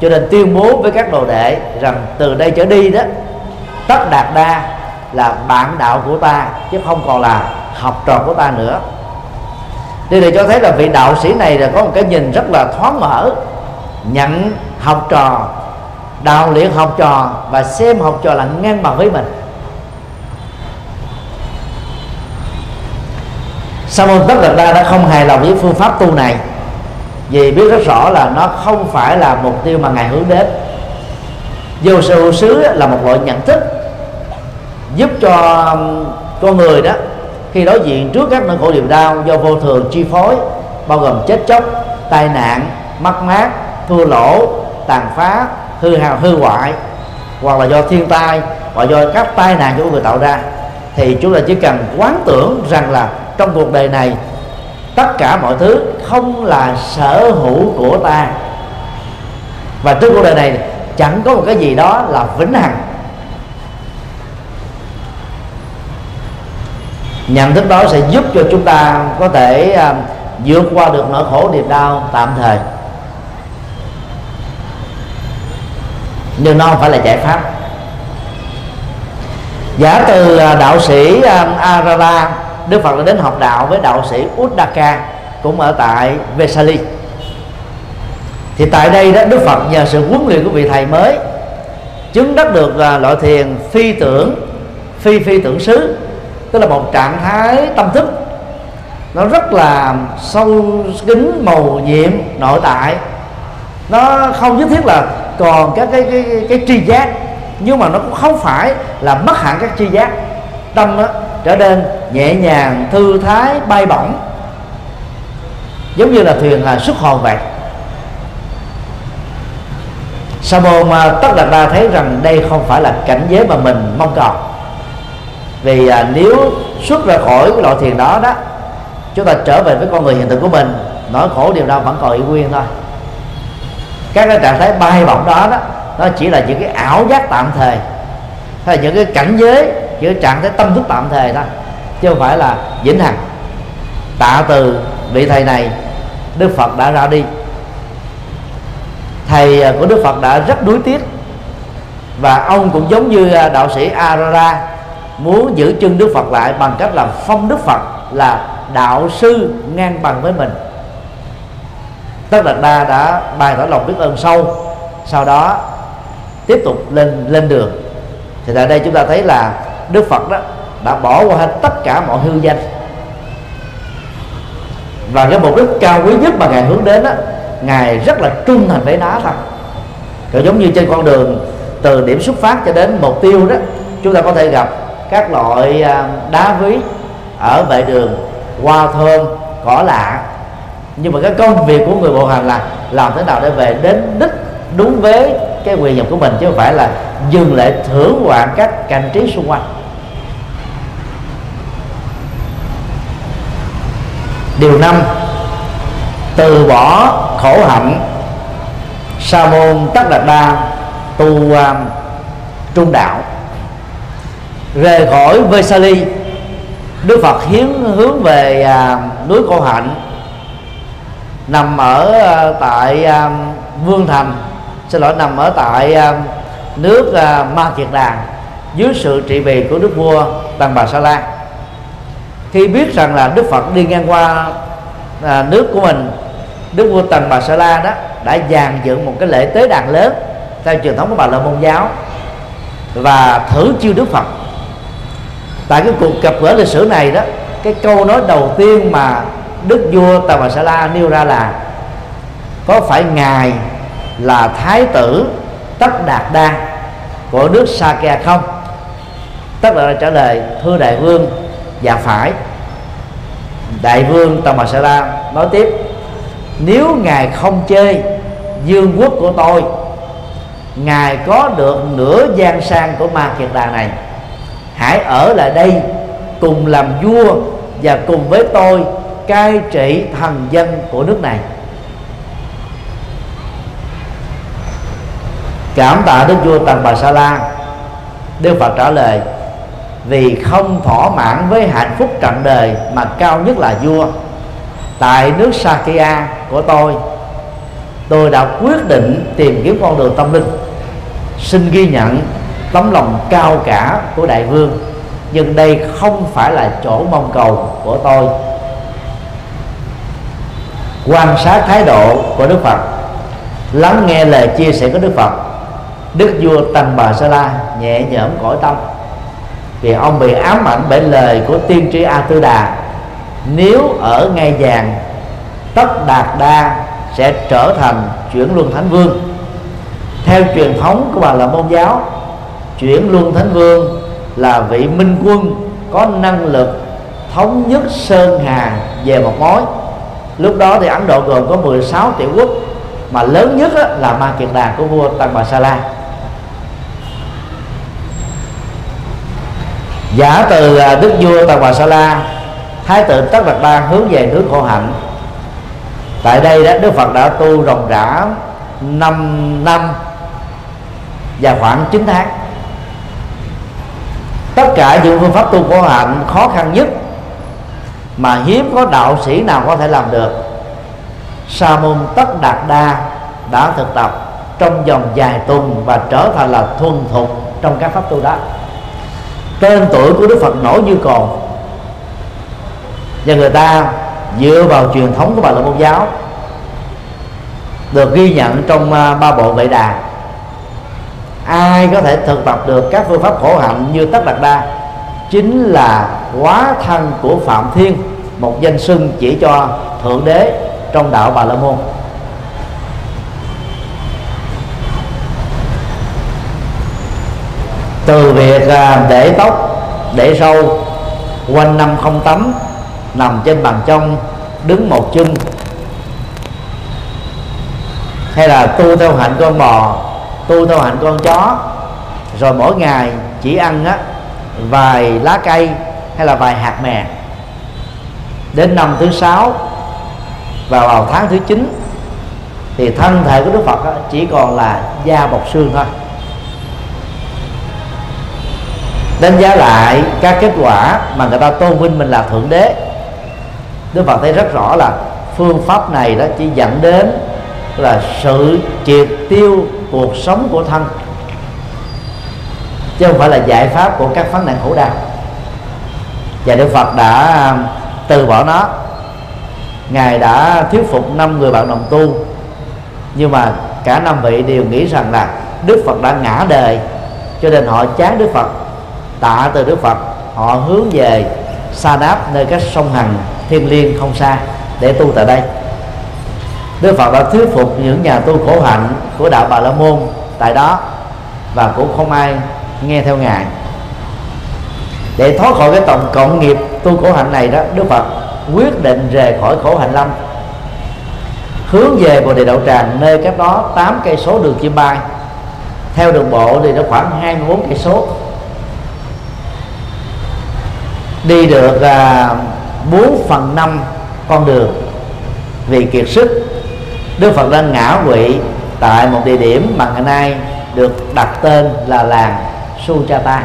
cho nên tuyên bố với các đồ đệ rằng từ đây trở đi đó tất đạt đa là bạn đạo của ta chứ không còn là học trò của ta nữa. Điều này cho thấy là vị đạo sĩ này là có một cái nhìn rất là thoáng mở nhận học trò đào luyện học trò và xem học trò là ngang bằng với mình. Sa môn tất đạt đa đã không hài lòng với phương pháp tu này. Vì biết rất rõ là nó không phải là mục tiêu mà ngài hướng đến. Vô sự xứ là một loại nhận thức giúp cho um, con người đó khi đối diện trước các nỗi khổ niềm đau do vô thường chi phối, bao gồm chết chóc, tai nạn, mất mát, thua lỗ, tàn phá, hư hào, hư hoại, hoặc là do thiên tai, hoặc do các tai nạn của người tạo ra, thì chúng ta chỉ cần quán tưởng rằng là trong cuộc đời này tất cả mọi thứ không là sở hữu của ta. Và trong cuộc đời này chẳng có một cái gì đó là vĩnh hằng. Nhận thức đó sẽ giúp cho chúng ta có thể uh, vượt qua được nỗi khổ niềm đau tạm thời. Nhưng nó không phải là giải pháp. Giả từ à, đạo sĩ à, Đức Phật đã đến học đạo với đạo sĩ Uddaka cũng ở tại Vesali. Thì tại đây đó Đức Phật nhờ sự huấn luyện của vị thầy mới chứng đắc được là loại thiền phi tưởng phi phi tưởng xứ tức là một trạng thái tâm thức. Nó rất là sâu kín màu nhiệm nội tại. Nó không nhất thiết là còn các cái cái, cái, cái tri giác nhưng mà nó cũng không phải là mất hẳn các tri giác. Tâm đó trở nên nhẹ nhàng thư thái bay bổng. Giống như là thuyền là xuất hồn vậy. Sa môn à, tất đạt đa thấy rằng đây không phải là cảnh giới mà mình mong cầu. Vì à, nếu xuất ra khỏi cái loại thiền đó đó chúng ta trở về với con người hiện thực của mình nỗi khổ điều đau vẫn còn y nguyên thôi. Các cái trạng thái bay bổng đó đó nó chỉ là những cái ảo giác tạm thời hay là những cái cảnh giới những cái trạng thái tâm thức tạm thời thôi chứ không phải là vĩnh hằng. Tạ từ vị thầy này, đức phật đã ra đi. Thầy của đức phật đã rất đuối tiếc. Và ông cũng giống như à, đạo sĩ arara, muốn giữ chân đức phật lại bằng cách làm phong đức phật là đạo sư ngang bằng với mình. Tất đạt đa đã bày tỏ lòng biết ơn sâu, sau đó tiếp tục lên lên đường. Thì tại đây chúng ta thấy là đức phật đó đã bỏ qua hết tất cả mọi hư danh. Và cái mục đích cao quý nhất mà ngài hướng đến đó, ngài rất là trung thành với nó thôi. Còn giống như trên con đường từ điểm xuất phát cho đến mục tiêu đó, chúng ta có thể gặp các loại à, đá ví ở vệ đường, hoa thơm, cỏ lạ. Nhưng mà cái công việc của người bộ hành là làm thế nào để về đến đích, đúng với cái quyền nhập của mình, chứ không phải là dừng lại thưởng ngoạn các cảnh trí xung quanh. Điều năm từ bỏ khổ hạnh. Sa môn tất đạt đa tu uh, trung đạo. Rời khỏi Vesali Đức Phật hiến hướng về à, núi Cô Hạnh. Nằm ở à, tại à, Vương Thành xin lỗi nằm ở tại à, nước à, Ma Kiệt Đàn dưới sự trị vì của đức vua tăng Bà Sa La khi biết rằng là Đức Phật đi ngang qua à, nước của mình Đức vua Tần Bà Sa La đó đã dàn dựng một cái lễ tế đàn lớn theo truyền thống của Bà La Môn giáo và thử chiêu Đức Phật. Tại cái cuộc gặp gỡ lịch sử này đó cái câu nói đầu tiên mà đức vua Tần bà sa la nêu ra là có phải ngài là thái tử tất đạt đa của nước Sakya không? Tất đạt đa trả lời thưa đại vương dạ phải đại vương tà bà sa la nói tiếp, nếu ngài không chơi dương quốc của tôi, ngài có được nửa gian sang của ma kiệt đà này. Hãy ở lại đây cùng làm vua và cùng với tôi cai trị thần dân của nước này. Cảm tạ đức vua tần bà sa la đức phật trả lời vì không thỏa mãn với hạnh phúc trọn đời mà cao nhất là vua. Tại nước Sakya của tôi tôi đã quyết định tìm kiếm con đường tâm linh. Xin ghi nhận tấm lòng cao cả của đại vương, nhưng đây không phải là chỗ mong cầu của tôi. Quan sát thái độ của đức phật, lắng nghe lời chia sẻ của đức phật, đức vua tần bà sa la nhẹ nhõm cõi tâm vì ông bị ám ảnh bởi lời của tiên tri a tư đà nếu ở ngay vàng, tất đạt đa sẽ trở thành chuyển luân thánh vương. Theo truyền thống của bà là môn giáo, chuyển luân thánh vương là vị minh quân có năng lực thống nhất sơn hà về một mối. Lúc đó thì ấn độ gồm có 16 tiểu quốc, mà lớn nhất là ma kiệt đà của vua tăng bà sa la. Giả từ à, đức vua tăng bà sa la, thái tử tất đạt đa hướng về nước khổ hạnh. Tại đây đó, đức phật đã tu ròng rã 5 năm và khoảng 9 tháng. Tất cả những phương pháp tu khổ hạnh khó khăn nhất mà hiếm có đạo sĩ nào có thể làm được, sa môn tất đạt đa đã thực tập trong vòng vài tuần và trở thành là thuần thục trong các pháp tu đó tên tuổi của đức phật nổi như cồn. Và người ta dựa vào truyền thống của bà la môn giáo, được ghi nhận trong à, ba bộ vệ đà. Ai có thể thực tập được các phương pháp khổ hạnh như tất đạt đa chính là quá thân của phạm thiên, một danh xưng chỉ cho thượng đế trong đạo bà la môn. Từ việc à, để tóc để sâu quanh năm không tắm nằm trên bàn trong đứng một chân. Hay là tu theo hạnh con bò tu theo hạnh con chó. Rồi mỗi ngày chỉ ăn á vài lá cây hay là vài hạt mè. Đến năm thứ sáu và vào tháng thứ chín thì thân thể của Đức Phật á, chỉ còn là da bọc xương thôi. Đánh giá lại các kết quả mà người ta tôn vinh mình là thượng đế. Đức Phật thấy rất rõ là phương pháp này đó chỉ dẫn đến là sự triệt tiêu cuộc sống của thân, chứ không phải là giải pháp của các phán nạn khổ đau và Đức Phật đã um, từ bỏ nó. Ngài đã thuyết phục năm người bạn đồng tu. Nhưng mà cả năm vị đều nghĩ rằng là Đức Phật đã ngã đời, cho nên họ chán Đức Phật tạ từ Đức Phật, họ hướng về Sa Đáp nơi các sông Hằng, thiên liêng không xa để tu tại đây. Đức Phật đã thuyết phục những nhà tu khổ hạnh của đạo Bà La Môn tại đó và cũng không ai nghe theo ngài. Để thoát khỏi cái tổng cộng nghiệp tu khổ hạnh này đó, Đức Phật quyết định rời khỏi khổ hạnh lâm, hướng về bồ đề đậu tràng nơi cách đó 8 cây số đường chim bay. Theo đường bộ thì nó khoảng 24 cây số đi được à, 4 phần 5 con đường vì kiệt sức Đức Phật đang ngã quỵ tại một địa điểm mà ngày nay được đặt tên là làng Sujata.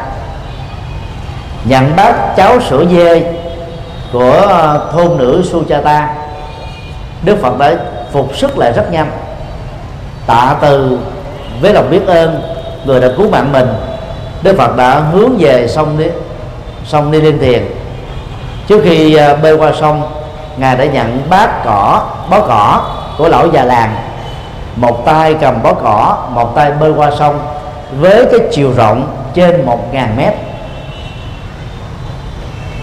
Nhận bát cháo sữa dê của à, thôn nữ Sujata Đức Phật đã phục sức lại rất nhanh tạ từ với lòng biết ơn người đã cứu mạng mình Đức Phật đã hướng về sông sông đi lên Thiền. Trước khi à, bơi qua sông, ngài đã nhận bát cỏ, bó cỏ của lão già làng. Một tay cầm bó cỏ, một tay bơi qua sông với cái chiều rộng trên một ngàn mét.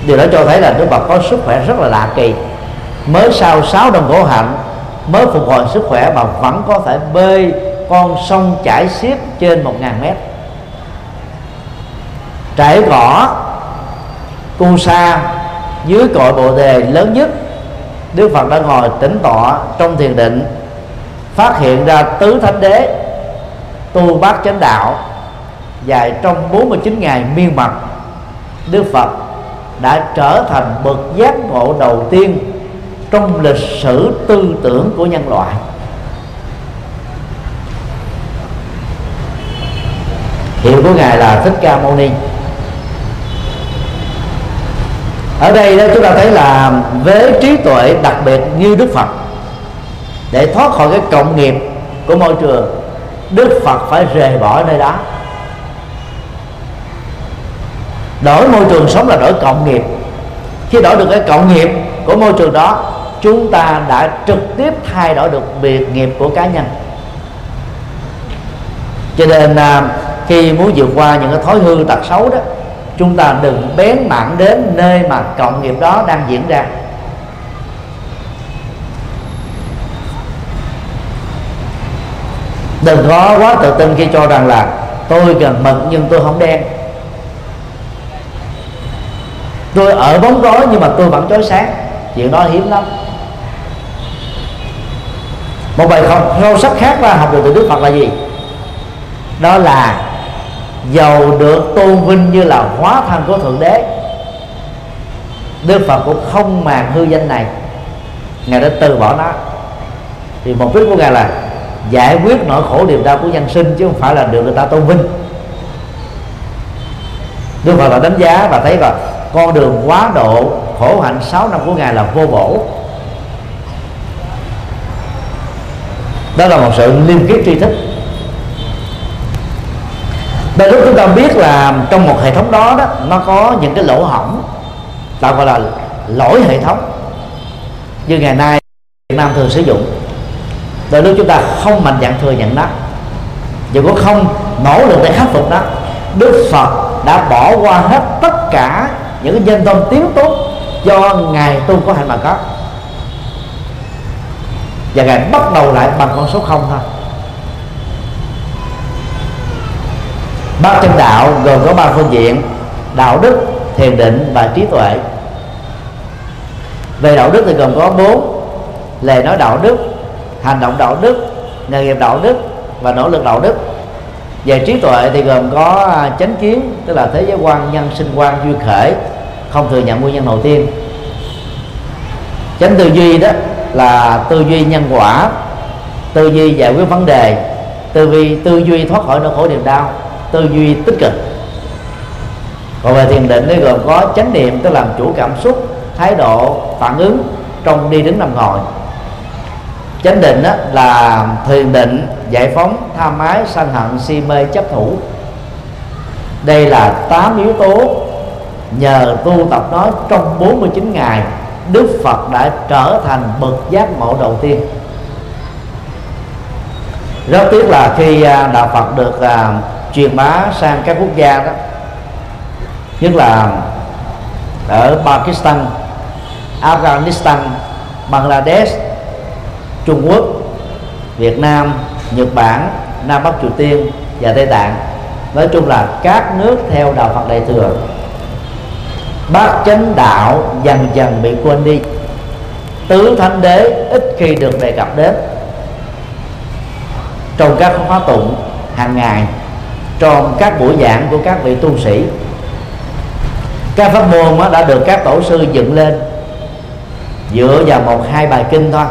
Điều đó cho thấy là Đức Phật có sức khỏe rất là lạ kỳ. Mới sau 6 năm khổ hạnh, mới phục hồi sức khỏe mà vẫn có thể bơi con sông chảy xiết trên một ngàn mét. Trải cỏ cu sa, dưới cội bồ đề lớn nhất, Đức Phật đã ngồi tĩnh tọa trong thiền định, phát hiện ra tứ thánh đế, tu bát chánh đạo, dài trong 49 ngày miên mật Đức Phật đã trở thành bậc giác ngộ đầu tiên trong lịch sử tư tưởng của nhân loại. Hiệu của ngài là thích ca mâu ni ở đây đó chúng ta thấy là với trí tuệ đặc biệt như đức phật. Để thoát khỏi cái cộng nghiệp của môi trường, đức phật phải rời bỏ nơi đó. Đổi môi trường sống là đổi cộng nghiệp. Khi đổi được cái cộng nghiệp của môi trường đó, chúng ta đã trực tiếp thay đổi được biệt nghiệp của cá nhân. Cho nên à, khi muốn vượt qua những cái thói hư tật xấu đó chúng ta đừng bén mảng đến nơi mà cộng nghiệp đó đang diễn ra. Đừng có quá tự tin khi cho rằng là tôi gần mực nhưng tôi không đen. Tôi ở bóng tối nhưng mà tôi vẫn chói sáng. Chuyện đó hiếm lắm. Một bài học sâu sắc khác mà học được từ đức phật là gì? Đó là giàu được tôn vinh như là hóa thân của thượng đế. Đức phật cũng không màng hư danh này. Ngài đã từ bỏ nó. Thì mục đích của ngài là giải quyết nỗi khổ niềm đau của nhân sinh, chứ không phải là được người ta tôn vinh. Đức phật là đánh giá và thấy là con đường quá độ khổ hạnh 6 năm của ngài là vô bổ. Đó là một sự liêm kết tri thức. Đôi lúc chúng ta biết là trong một hệ thống đó đó, nó có những cái lỗ hỏng ta gọi là lỗi hệ thống, như ngày nay Việt Nam thường sử dụng. Đôi lúc chúng ta không mạnh dạn thừa nhận đó dù có không nỗ lực để khắc phục đó Đức Phật đã bỏ qua hết tất cả những cái danh tôn tiếng tốt do ngài tu có hạnh mà có. Và ngài bắt đầu lại bằng con số không thôi. Bát chân đạo gồm có ba phương diện, đạo đức, thiền định và trí tuệ. Về đạo đức thì gồm có bốn, lời nói đạo đức, hành động đạo đức, nghề nghiệp đạo đức và nỗ lực đạo đức. Về trí tuệ thì gồm có à, chánh kiến, tức là thế giới quan, nhân sinh quan duy khởi, không thừa nhận nguyên nhân đầu tiên. Chánh tư duy đó là tư duy nhân quả, tư duy giải quyết vấn đề, tư duy tư duy thoát khỏi nỗi khổ niềm đau tư duy tích cực. Còn về thiền định thì gồm có chánh niệm, tức làm chủ cảm xúc, thái độ, phản ứng trong đi đứng nằm ngồi. Chánh định đó là thiền định giải phóng tha mái sân hận, si mê chấp thủ. Đây là tám yếu tố nhờ tu tập nó trong 49 ngày, Đức Phật đã trở thành bậc giác ngộ đầu tiên. Rất tiếc là khi à, đạo Phật được à, truyền bá sang các quốc gia đó. Nhất là ở Pakistan, Afghanistan, Bangladesh, Trung Quốc, Việt Nam, Nhật Bản, Nam Bắc Triều Tiên và Tây Tạng. Nói chung là các nước theo đạo Phật Đại thừa. Bát chánh đạo dần dần bị quên đi. Tứ thánh đế ít khi được đề cập đến. Trong các khóa tụng hàng ngày trong các buổi giảng của các vị tu sĩ. Các pháp môn đã được các tổ sư dựng lên dựa vào một hai bài kinh thôi,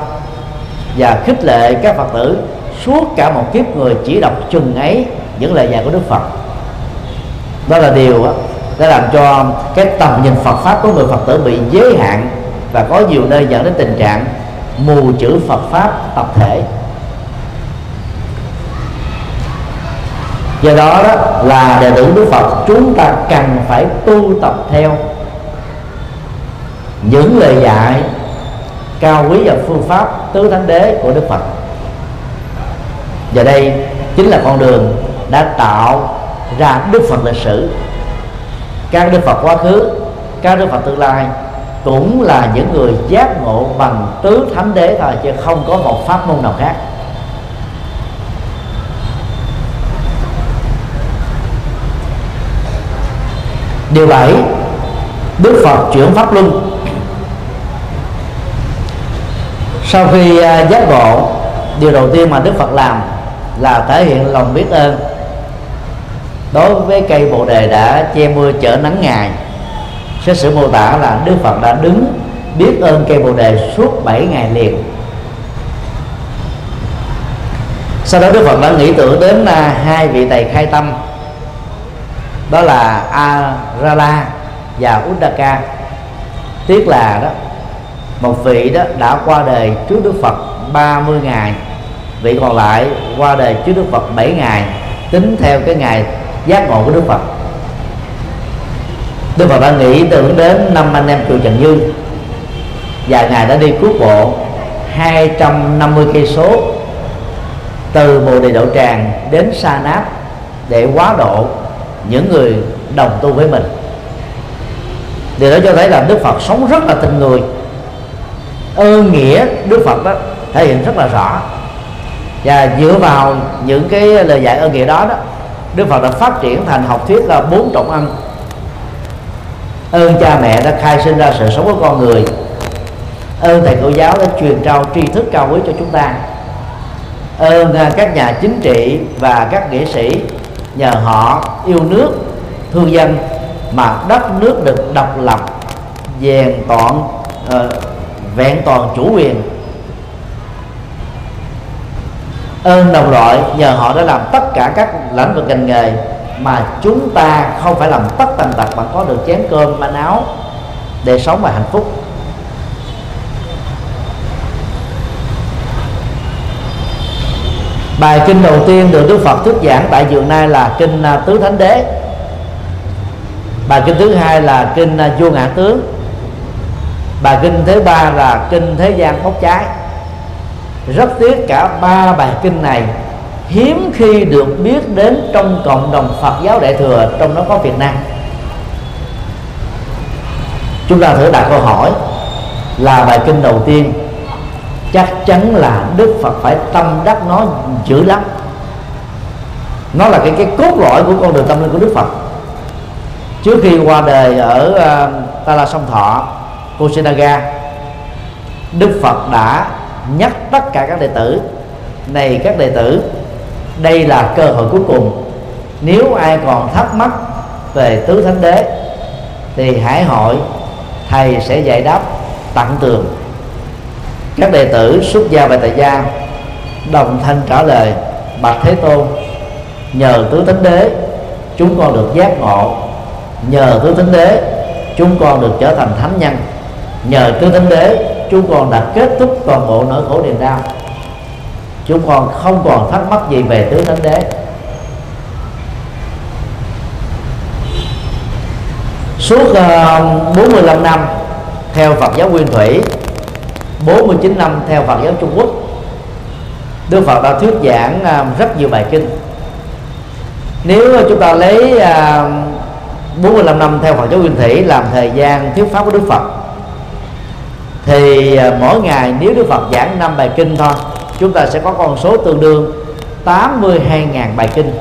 và khích lệ các phật tử suốt cả một kiếp người chỉ đọc chừng ấy những lời dạy của đức phật. Đó là điều đã làm cho cái tầm nhìn phật pháp của người phật tử bị giới hạn và có nhiều nơi dẫn đến tình trạng mù chữ phật pháp tập thể. Do đó đó là đệ tử đức phật, chúng ta cần phải tu tập theo những lời dạy cao quý và phương pháp tứ thánh đế của đức phật. Và đây chính là con đường đã tạo ra đức phật lịch sử. Các đức phật quá khứ, các đức phật tương lai cũng là những người giác ngộ bằng tứ thánh đế thôi, chứ không có một pháp môn nào khác. Điều bảy, đức phật chuyển pháp luân. Sau khi à, giác ngộ, điều đầu tiên mà đức phật làm là thể hiện lòng biết ơn đối với cây bồ đề đã che mưa chở nắng ngày. Xét sử mô tả là đức phật đã đứng biết ơn cây bồ đề suốt 7 ngày liền. Sau đó đức phật đã nghĩ tưởng đến à, hai vị thầy khai tâm đó là Arala và Uddaka. Tiếc là đó, một vị đó đã qua đời trước Đức Phật 30 ngày, vị còn lại qua đời trước Đức Phật 7 ngày, tính theo cái ngày giác ngộ của Đức Phật. Đức Phật đã nghĩ tưởng đến năm anh em chùa Trần Như, và ngài đã đi cứu bộ 250 cây số từ Bồ Đề Đậu Tràng đến Sa Náp để quá độ những người đồng tu với mình. Điều đó cho thấy là Đức Phật sống rất là tình người. Ơn nghĩa Đức Phật đó thể hiện rất là rõ. Và dựa vào những cái lời dạy ơn nghĩa đó đó, Đức Phật đã phát triển thành học thuyết là bốn trọng ân ơn cha mẹ đã khai sinh ra sự sống của con người. Ơn thầy cô giáo đã truyền trao tri thức cao quý cho chúng ta. Ơn à, các nhà chính trị và các nghệ sĩ nhờ họ yêu nước thương dân mà đất nước được độc lập vẹn toàn uh, vẹn toàn chủ quyền. Ơn đồng loại nhờ họ đã làm tất cả các lĩnh vực ngành nghề mà chúng ta không phải làm tất tần tật mà có được chén cơm manh áo để sống và hạnh phúc. Bài kinh đầu tiên được Đức Phật thuyết giảng tại vườn nay là kinh à, Tứ Thánh Đế. Bài kinh thứ hai là kinh à, Vua Ngã Tướng bài kinh thứ ba là kinh Thế gian bốc cháy rất tiếc cả ba bài kinh này hiếm khi được biết đến trong cộng đồng Phật giáo Đại thừa, trong đó có Việt Nam. Chúng ta thử đặt câu hỏi là bài kinh đầu tiên chắc chắn là Đức Phật phải tâm đắc nó dữ lắm. Nó là cái cái cốt lõi của con đường tâm linh của Đức Phật. Trước khi qua đời ở ờ, uh, Ta La Sông Thọ Kusinaga Đức Phật đã nhắc tất cả các đệ tử này các đệ tử đây là cơ hội cuối cùng. Nếu ai còn thắc mắc về tứ thánh đế thì hãy hỏi thầy sẽ giải đáp tận tường các đệ tử xuất gia và tại gia đồng thanh trả lời bạch thế tôn nhờ tứ thánh đế chúng con được giác ngộ. Nhờ tứ thánh đế chúng con được trở thành thánh nhân. Nhờ tứ thánh đế chúng con đã kết thúc toàn bộ nỗi khổ niềm đau. Chúng con không còn thắc mắc gì về tứ thánh đế. Suốt ờ, uh, 45 năm theo Phật giáo Nguyên Thủy 49 năm theo Phật giáo Trung Quốc. Đức Phật đã thuyết giảng à, rất nhiều bài kinh. Nếu chúng ta lấy à, 45 năm theo Phật giáo Nguyên Thủy làm thời gian thuyết pháp của Đức Phật, thì à, mỗi ngày nếu Đức Phật giảng năm bài kinh thôi, chúng ta sẽ có con số tương đương 82.000 bài kinh.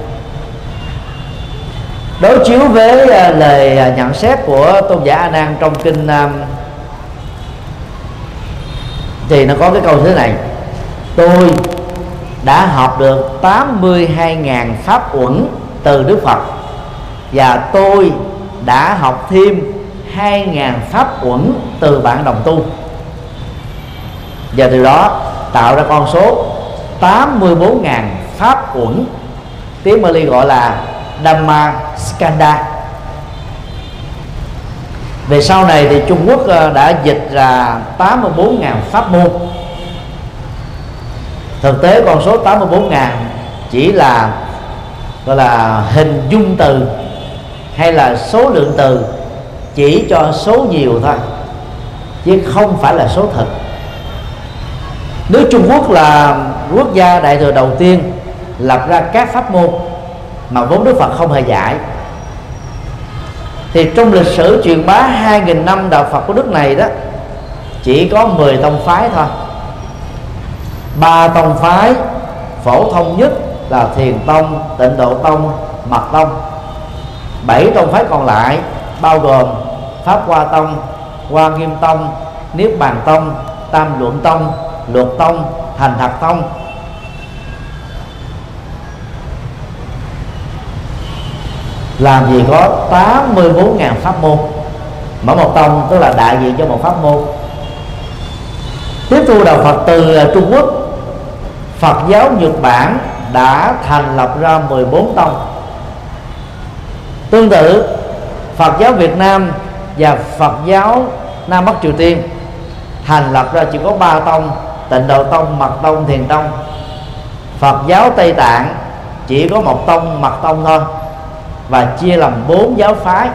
Đối chiếu với lời nhận xét của tôn giả A Nan trong kinh thì nó có cái câu thế này. Tôi đã học được 82.000 pháp uẩn từ Đức Phật, và tôi đã học thêm 2.000 pháp uẩn từ bạn đồng tu. Và từ đó tạo ra con số 84.000 pháp uẩn, tiếng Bali gọi là Dhamma Skanda về sau này thì Trung Quốc ờ, đã dịch ra 84.000 pháp môn. Thực tế con số 84.000 chỉ là, gọi là hình dung từ hay là số lượng từ chỉ cho số nhiều thôi, chứ không phải là số thật nước Trung Quốc là quốc gia đại thừa đầu tiên lập ra các pháp môn mà vốn Đức Phật không hề dạy thì trong lịch sử truyền bá 2.000 năm đạo Phật của nước này đó, chỉ có 10 tông phái thôi. Ba tông phái, phổ thông nhất là thiền tông, tịnh độ tông, mật tông. Bảy tông phái còn lại bao gồm pháp hoa tông, hoa nghiêm tông, niết bàn tông, tam luận tông, luật tông, thành thật tông làm gì có 84.000 pháp môn. Mở một tông, tức là đại diện cho một pháp môn. Tiếp thu đạo Phật từ à, Trung Quốc, Phật giáo Nhật Bản đã thành lập ra 14 tông. Tương tự, Phật giáo Việt Nam và Phật giáo Nam Bắc Triều Tiên thành lập ra chỉ có ba tông, tịnh độ tông, mật tông, thiền tông. Phật giáo Tây Tạng chỉ có một tông, mật tông thôi và chia làm bốn giáo phái.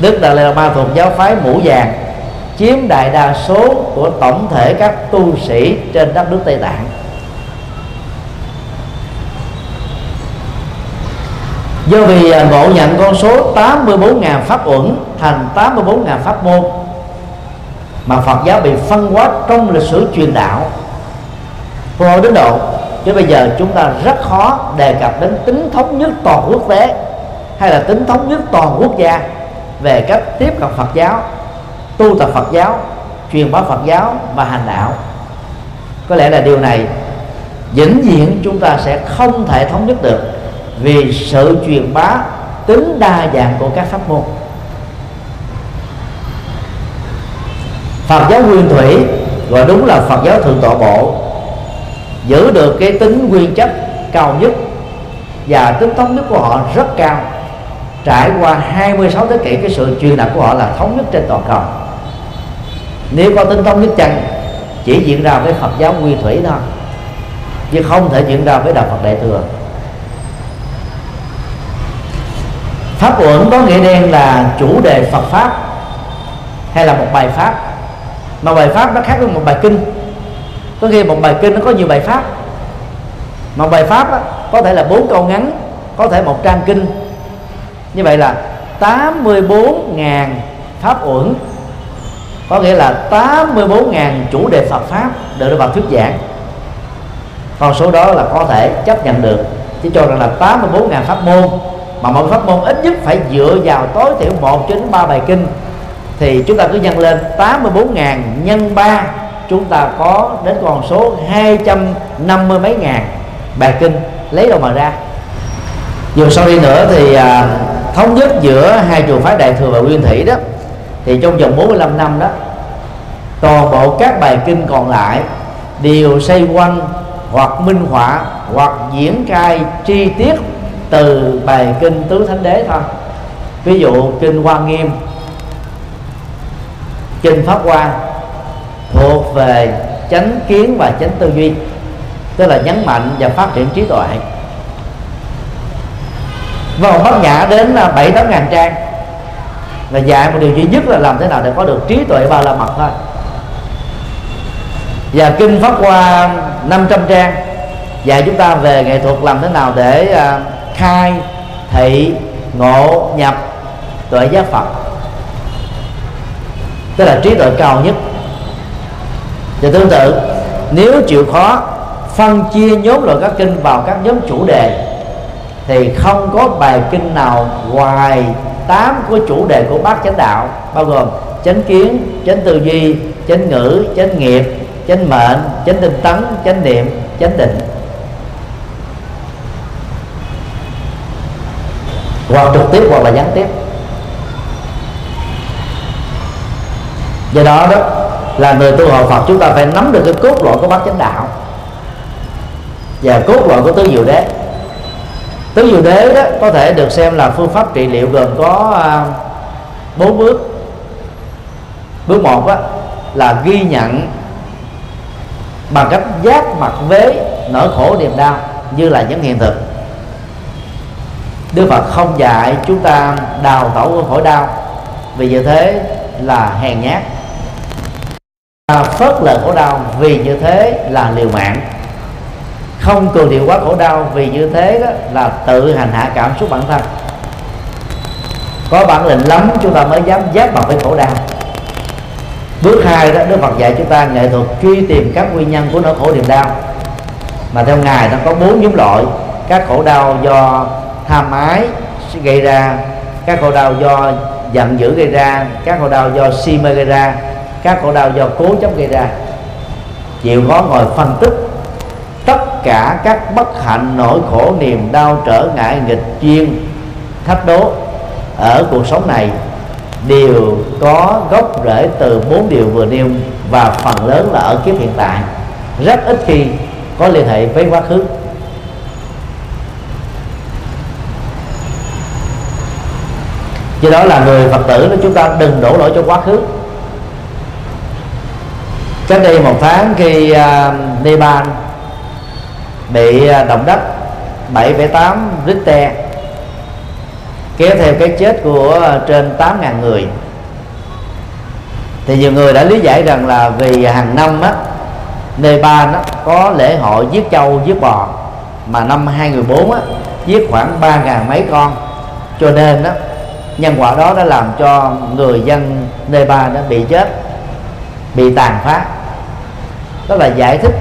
Đức Đạt Lai Ma thuộc giáo phái mũ vàng, chiếm đại đa số của tổng thể các tu sĩ trên đất nước Tây Tạng. Do vì à, ngộ nhận con số 84.000 pháp uẩn thành 84.000 pháp môn, mà Phật giáo bị phân hóa trong lịch sử truyền đạo. Của đến độ chứ bây giờ chúng ta rất khó đề cập đến tính thống nhất toàn quốc tế, hay là tính thống nhất toàn quốc gia về cách tiếp cận Phật giáo, tu tập Phật giáo, truyền bá Phật giáo và hành đạo. Có lẽ là điều này vĩnh viễn chúng ta sẽ không thể thống nhất được vì sự truyền bá tính đa dạng của các pháp môn. Phật giáo nguyên thủy, gọi đúng là Phật giáo thượng tọa bộ giữ được cái tính nguyên chất cao nhất và tính thống nhất của họ rất cao. Trải qua 26 thế kỷ, cái sự truyền đạt của họ là thống nhất trên toàn cầu. Nếu có tính thống nhất chăng, chỉ diễn ra với Phật giáo nguyên thủy thôi, chứ không thể diễn ra với đạo Phật đại thừa. Pháp uẩn có nghĩa đen là chủ đề Phật pháp hay là một bài pháp. Mà bài pháp nó khác với một bài kinh có khi một bài kinh nó có nhiều bài pháp. Mà bài pháp á, có thể là bốn câu ngắn có thể một trang kinh. Như vậy là 84.000 pháp uẩn. Có nghĩa là 84.000 chủ đề Phật pháp được đưa vào thuyết giảng. Còn số đó là có thể chấp nhận được. Chỉ cho rằng là 84.000 pháp môn mà mỗi pháp môn ít nhất phải dựa vào tối thiểu 1 đến 3 bài kinh thì chúng ta cứ nhân lên 84.000 nhân 3 chúng ta có đến con số 250 mấy ngàn. Bài kinh lấy đâu mà ra? Dù sau đi nữa thì à, thống nhất giữa hai trường phái đại thừa và nguyên thủy đó thì trong vòng 45 năm đó toàn bộ các bài kinh còn lại đều xây quanh hoặc minh họa hoặc diễn cai chi tiết từ bài kinh tứ thánh đế thôi. Ví dụ kinh hoa nghiêm kinh pháp hoa thuộc về chánh kiến và chánh tư duy, tức là nhấn mạnh và phát triển trí tuệ. Vào bát nhã đến à, bảy tám ngàn trang. Là dạy một điều duy nhất là làm thế nào để có được trí tuệ ba la mật thôi. Và kinh pháp hoa 500 trang dạy chúng ta về nghệ thuật làm thế nào để à, khai, thị, ngộ, nhập tuệ giác phật. Tức là trí tuệ cao nhất và tương tự, nếu chịu khó phân chia nhóm loại các kinh vào các nhóm chủ đề, thì không có bài kinh nào ngoài tám của chủ đề của bát chánh đạo, bao gồm chánh kiến, chánh tư duy, chánh ngữ, chánh nghiệp, chánh mệnh, chánh tinh tấn, chánh niệm, chánh định. Hoặc trực tiếp hoặc là gián tiếp. Do đó đó là người tu học Phật chúng ta phải nắm được cái cốt lõi của bát chánh đạo. Và cốt lõi của tứ diệu đế. Tứ diệu đế đó có thể được xem là phương pháp trị liệu gồm có à, bốn bước. Bước một đó, là ghi nhận bằng cách giác mặt vế nỗi khổ niềm đau như là những hiện thực. Đức Phật không dạy chúng ta đào tẩu khỏi đau vì như thế là hèn nhát. À, phớt lờ khổ đau vì như thế là liều mạng. Không cường điệu quá khổ đau vì như thế đó là tự hành hạ cảm xúc bản thân. Có bản lĩnh lắm, chúng ta mới dám giáp mặt với khổ đau. Bước hai đó, đức phật dạy chúng ta nghệ thuật truy tìm các nguyên nhân của nỗi khổ niềm đau. Mà theo ngài nó có bốn nhóm loại. Các khổ đau do tham ái gây ra, các khổ đau do giận dữ gây ra, các khổ đau do si mê gây ra các khổ đau do cố chấp gây ra. Chịu khó ngồi phân tích. Tất cả các bất hạnh, nỗi khổ, niềm đau trở ngại, nghịch duyên, thách đố ở cuộc sống này đều có gốc rễ từ bốn điều vừa nêu và phần lớn là ở kiếp hiện tại. Rất ít khi có liên hệ với quá khứ. Do đó là người phật tử đó chúng ta đừng đổ lỗi cho quá khứ cách đây một tháng khi uh, Nepal bị uh, động đất 7,8 Richter kéo theo cái chết của à, trên 8.000 người. Thì nhiều người đã lý giải rằng là vì hàng năm á Nepal á, có lễ hội giết trâu giết bò mà năm 2014 á, giết khoảng 3.000 mấy con. Cho nên đó, nhân quả đó đã làm cho người dân Nepal đã bị chết bị tàn phá đó là giải thích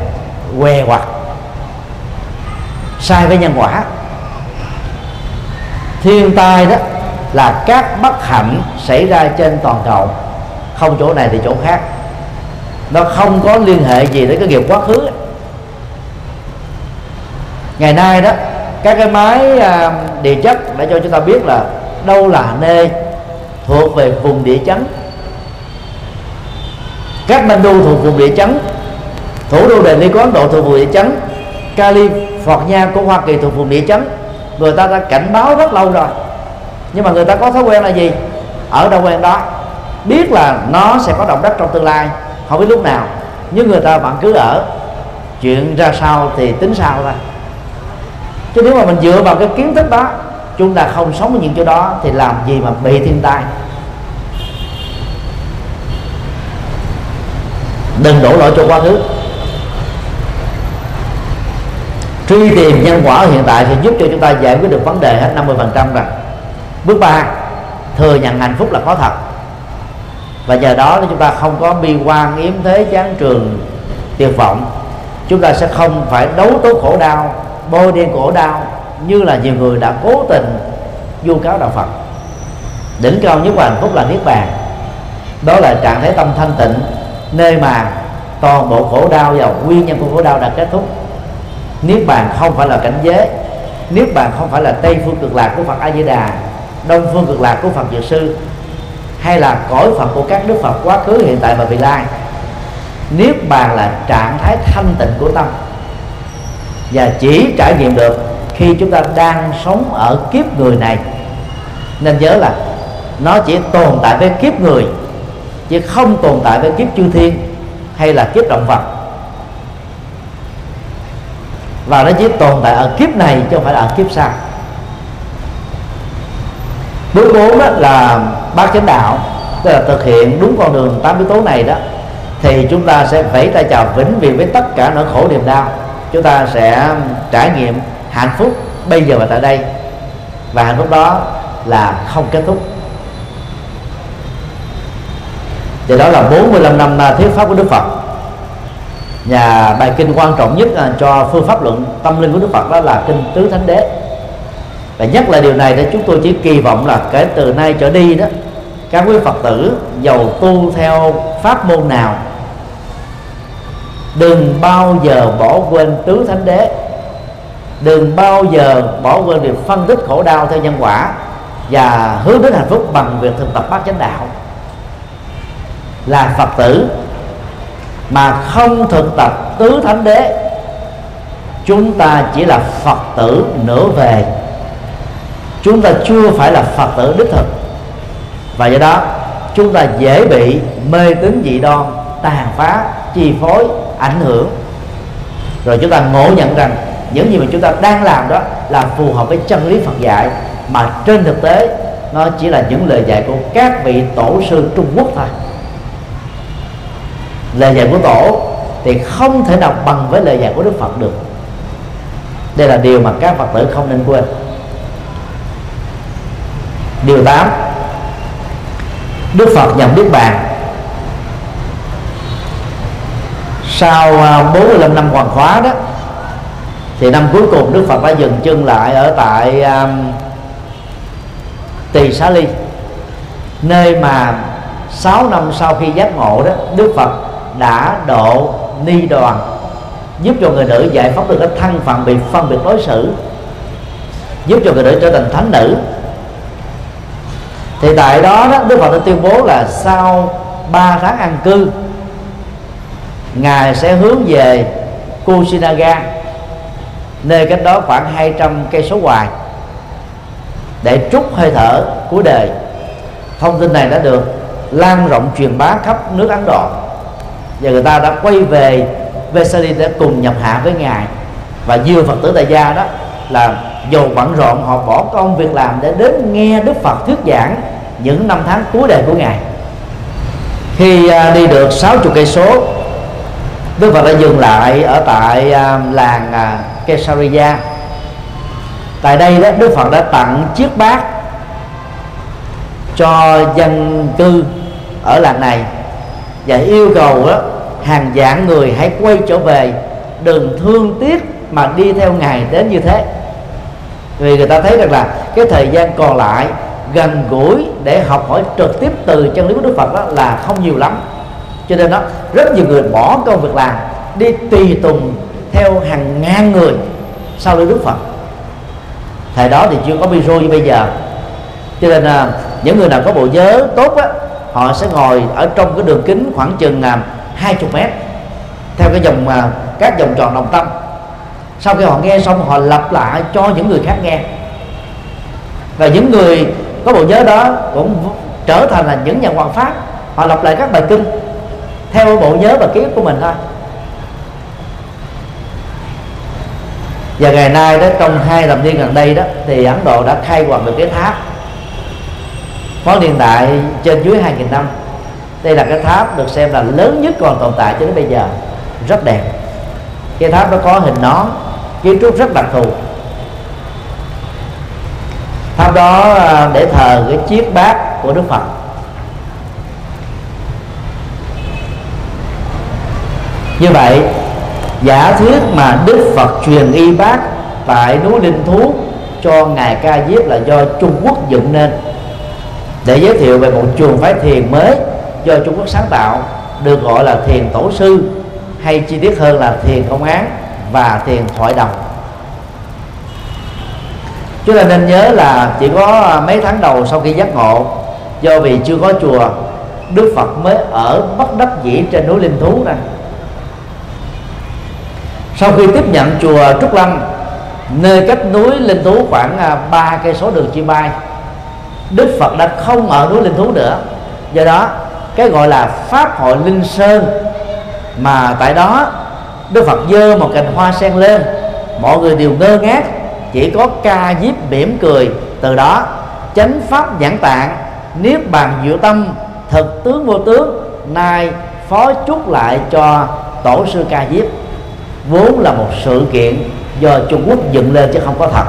què hoặc sai với nhân quả. Thiên tai đó là các bất hạnh xảy ra trên toàn cầu. Không chỗ này thì chỗ khác. Nó không có liên hệ gì đến cái nghiệp quá khứ. Ngày nay đó các cái máy à, địa chất đã cho chúng ta biết là đâu là nơi thuộc về vùng địa chấn. Các đô thuộc vùng địa chấn thủ đô Delhi của Ấn Độ thuộc vùng địa chấn, California của Hoa Kỳ thuộc vùng địa chấn. Người ta đã cảnh báo rất lâu rồi. Nhưng mà người ta có thói quen là gì? Ở đâu quen đó, biết là nó sẽ có động đất trong tương lai, không biết lúc nào. Nhưng người ta vẫn cứ ở. Chuyện ra sao thì tính sao ra chứ nếu mà mình dựa vào cái kiến thức đó, chúng ta không sống ở những chỗ đó thì làm gì mà bị thiên tai? Đừng đổ lỗi cho quá khứ. Truy tìm nhân quả hiện tại sẽ giúp cho chúng ta giải quyết được vấn đề hết 50% rồi. Bước ba, thừa nhận hạnh phúc là có thật. Và nhờ đó chúng ta không có bi quan, yếm thế, chán trường, tuyệt vọng. Chúng ta sẽ không phải đấu tố khổ đau, bôi đen khổ đau như là nhiều người đã cố tình vu cáo đạo Phật. Đỉnh cao nhất của hạnh phúc là niết bàn. Đó là trạng thái tâm thanh tịnh, nơi mà toàn bộ khổ đau và nguyên nhân của khổ đau đã kết thúc niết bàn không phải là cảnh giới, niết bàn không phải là tây phương cực lạc của phật a di đà đông phương cực lạc của phật dược sư, hay là cõi phật của các đức phật quá khứ, hiện tại và vị lai. Niết bàn là trạng thái thanh tịnh của tâm. Và chỉ trải nghiệm được khi chúng ta đang sống ở kiếp người này. Nên nhớ là nó chỉ tồn tại với kiếp người, chứ không tồn tại với kiếp chư thiên hay là kiếp động vật và nó chỉ tồn tại ở kiếp này chứ không phải là ở kiếp sau. Bước bốn đó là bác chánh đạo, tức là thực hiện đúng con đường tám yếu tố này đó, thì chúng ta sẽ vẫy tay chào vĩnh viễn với tất cả nỗi khổ niềm đau. Chúng ta sẽ trải nghiệm hạnh phúc bây giờ và tại đây. Và hạnh phúc đó là không kết thúc. Thì đó là 45 năm à, thuyết pháp của Đức Phật nhà bài kinh quan trọng nhất à, cho phương pháp luận tâm linh của Đức Phật đó là kinh tứ thánh đế. Và nhắc lại điều này để chúng tôi chỉ kỳ vọng là kể từ nay trở đi đó, các quý Phật tử giàu tu theo pháp môn nào, đừng bao giờ bỏ quên tứ thánh đế, đừng bao giờ bỏ quên việc phân tích khổ đau theo nhân quả và hướng đến hạnh phúc bằng việc thực tập bát chánh đạo. Là phật tử mà không thực tập tứ thánh đế. Chúng ta chỉ là phật tử nửa về. Chúng ta chưa phải là phật tử đích thực. Và do đó, chúng ta dễ bị mê tín dị đoan, tàn phá, chi phối, ảnh hưởng. Rồi chúng ta ngộ nhận rằng những gì mà chúng ta đang làm đó là phù hợp với chân lý Phật dạy, mà trên thực tế nó chỉ là những lời dạy của các vị tổ sư Trung Quốc thôi lời dạy của tổ thì không thể nào bằng với lời dạy của Đức Phật được. Đây là điều mà các Phật tử không nên quên. Điều 8 Đức Phật nhận biết bàn. Sau à, 45 năm hoàn khóa đó thì năm cuối cùng Đức Phật đã dừng chân lại ở tại um, Tỳ Xá Ly nơi mà 6 năm sau khi giác ngộ đó Đức Phật đã độ ni đoàn giúp cho người nữ giải phóng được cái thân phận bị phân biệt đối xử giúp cho người nữ trở thành thánh nữ. Thì tại đó, đó Đức Phật đã tuyên bố là sau 3 tháng an cư ngài sẽ hướng về Kusinaga nơi cách đó khoảng 200 cây số ngoài để trút hơi thở của đời. Thông tin này đã được lan rộng truyền bá khắp nước Ấn Độ và người ta đã quay về Vesali để cùng nhập hạ với ngài. Và nhiều Phật tử tại gia đó là dầu bận rộn, họ bỏ công việc làm để đến nghe Đức Phật thuyết giảng những năm tháng cuối đời của ngài. Khi à, đi được 60 cây số, Đức Phật đã dừng lại ở tại à, làng à, Kesariya tại đây đó, Đức Phật đã tặng chiếc bát cho dân cư ở làng này và yêu cầu đó hàng dạng người hãy quay trở về, đừng thương tiếc mà đi theo ngài đến như thế. Vì người ta thấy rằng là cái thời gian còn lại, gần gũi để học hỏi trực tiếp từ chân lý của Đức Phật đó là không nhiều lắm. Cho nên đó rất nhiều người bỏ công việc làm, đi tùy tùng theo hàng ngàn người sau lưng Đức Phật. Thời đó thì chưa có micro như bây giờ. Cho nên là những người nào có bộ nhớ tốt á họ sẽ ngồi ở trong cái đường kính khoảng chừng là hai chục mét, theo cái dòng mà các vòng tròn đồng tâm. Sau khi họ nghe xong, họ lặp lại cho những người khác nghe. Và những người có bộ nhớ đó cũng trở thành là những nhà hoàng pháp. Họ lặp lại các bài kinh theo bộ nhớ và ký ức của mình thôi. Và ngày nay đó, trong hai thập niên gần đây đó, thì Ấn Độ đã khai quật được cái tháp có niên đại trên dưới 2.000 năm. Đây là cái tháp được xem là lớn nhất còn tồn tại cho đến bây giờ. Rất đẹp. Cái tháp nó có hình nón, kiến trúc rất đặc thù. Tháp đó à, để thờ cái chiếc bát của đức phật. Như vậy, giả thuyết mà đức phật truyền y bát tại núi linh thú cho ngài ca diếp là do trung quốc dựng nên để giới thiệu về một trường phái thiền mới do trung quốc sáng tạo được gọi là thiền tổ sư hay chi tiết hơn là thiền công án và thiền thoại đồng. Chúng ta nên nhớ là chỉ có mấy tháng đầu sau khi giác ngộ do vì chưa có chùa đức phật mới ở bất đắc dĩ trên núi linh thú này sau khi tiếp nhận chùa trúc lâm nơi cách núi linh thú khoảng à, ba cây số đường chim bay đức phật đã không ở núi linh thú nữa. Do đó, cái gọi là pháp hội linh sơn, mà tại đó đức phật dơ một cành hoa sen lên. Mọi người đều ngơ ngác, chỉ có ca diếp mỉm cười. Từ đó, chánh pháp nhãn tạng, niết bàn diệu tâm, thực tướng vô tướng, nay phó chúc lại cho tổ sư ca diếp. Vốn là một sự kiện do Trung Quốc dựng lên chứ không có thật.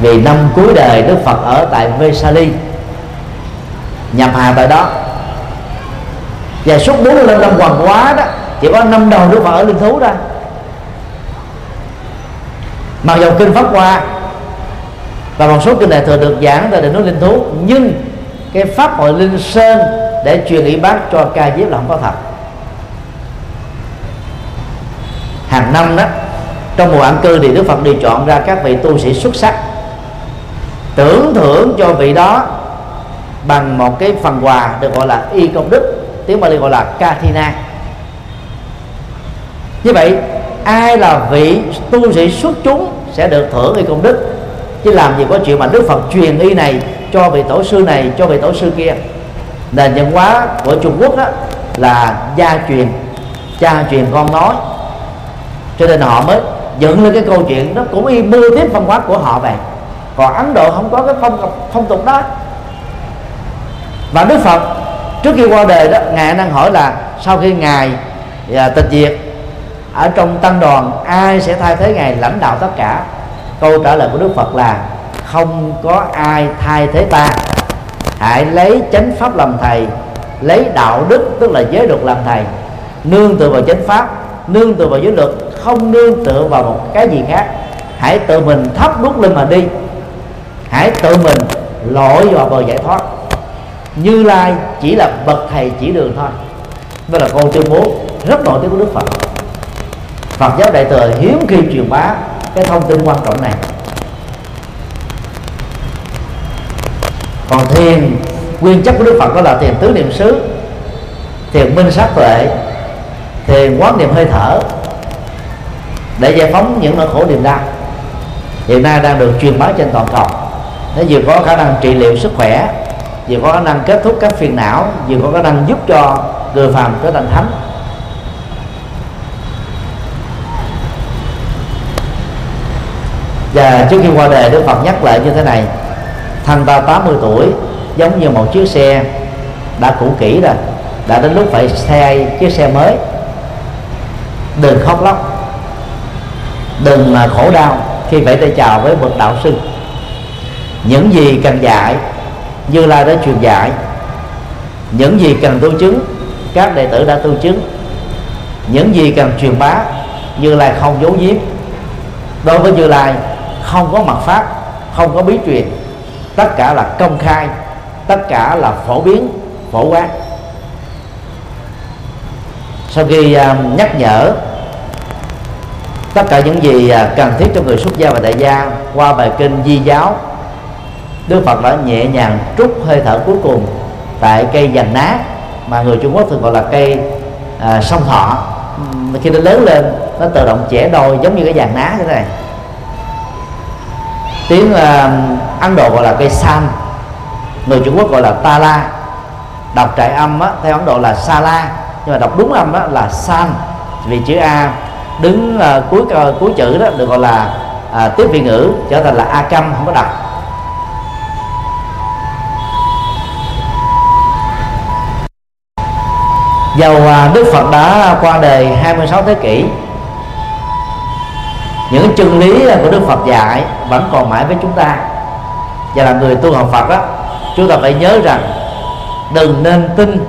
Vì năm cuối đời Đức Phật ở tại Vesali. Nhập hà tại đó. Và suốt 45 năm hoàng quá đó, chỉ có năm đầu Đức Phật ở linh thú thôi. Mặc dù kinh pháp hoa và một số kinh đại thừa được giảng tại đỉnh núi linh thú, nhưng cái pháp hội linh sơn để truyền ý bác cho ca diếp là không có thật. Hàng năm đó, trong mùa ăn cư thì đức phật đều chọn ra các vị tu sĩ xuất sắc tưởng thưởng cho vị đó bằng một cái phần quà được gọi là y công đức, tiếng Bali gọi là kathina. Như vậy, ai là vị tu sĩ xuất chúng sẽ được thưởng y công đức? Chứ làm gì có chuyện mà đức phật truyền y này cho vị tổ sư này, cho vị tổ sư kia? Nền văn hóa của trung quốc đó là gia truyền, cha truyền, con nói. Cho nên họ mới dựng lên cái câu chuyện đó, cũng y mưu tiếp văn hóa của họ vậy còn ấn độ không có cái phong phong tục đó. Và đức phật, trước khi qua đời đó, ngài đang hỏi là, sau khi ngài và tịch diệt, ở trong tăng đoàn, ai sẽ thay thế ngài? Lãnh đạo tất cả. Câu trả lời của đức phật là, không có ai thay thế ta. Hãy lấy chánh pháp làm thầy, lấy đạo đức, tức là giới luật làm thầy. Nương tựa vào chánh pháp, nương tựa vào giới luật, không nương tựa vào một cái gì khác. Hãy tự mình thắp đuốc lên mà đi hãy tự mình lội vào bờ giải thoát. Như lai chỉ là bậc thầy chỉ đường thôi. Đó là câu tuyên bố rất nổi tiếng của đức phật. Phật giáo đại thừa hiếm khi truyền bá cái thông tin quan trọng này. Còn thiền, nguyên chất của đức phật đó là thiền tứ niệm xứ, thiền minh sát tuệ, thiền quán niệm hơi thở để giải phóng những nỗi khổ niềm đau. Hiện nay đang được truyền bá trên toàn cầu nó vừa có khả năng trị liệu sức khỏe vừa có khả năng kết thúc các phiền não vừa có khả năng giúp cho người phàm trở thành thánh. Và trước khi qua đề, Đức Phật nhắc lại như thế này. Thằng ta 80 tuổi giống như một chiếc xe đã cũ kỹ rồi đã đến lúc phải xe chiếc xe mới. Đừng khóc lóc đừng mà khổ đau khi phải tay chào với bậc đạo sư những gì cần dạy như lai đã truyền dạy những gì cần tu chứng các đệ tử đã tu chứng. Những gì cần truyền bá như lai không giấu giếm. Đối với như lai không có mặt pháp không có bí truyền. Tất cả là công khai tất cả là phổ biến phổ quát. Sau khi uh, nhắc nhở tất cả những gì à, cần thiết cho người xuất gia và đại gia qua bài kinh di giáo Đức Phật đã nhẹ nhàng trút hơi thở cuối cùng tại cây dành ná mà người Trung Quốc thường gọi là cây à, sông thọ. Khi nó lớn lên nó tự động trẻ đôi giống như cái vàng ná thế này. Tiếng uh, ấn độ gọi là cây san người trung quốc gọi là ta la. Đọc trại âm á, theo ấn độ là sa la nhưng mà đọc đúng âm á, là san. Vì chữ a đứng uh, cuối uh, cuối chữ đó được gọi là uh, tiếp vị ngữ trở thành là a cam không có đọc. Dầu à, Đức Phật đã qua đời 26 thế kỷ, những chân lý à, của Đức Phật dạy vẫn còn mãi với chúng ta. Và là người tu học Phật đó chúng ta phải nhớ rằng đừng nên tin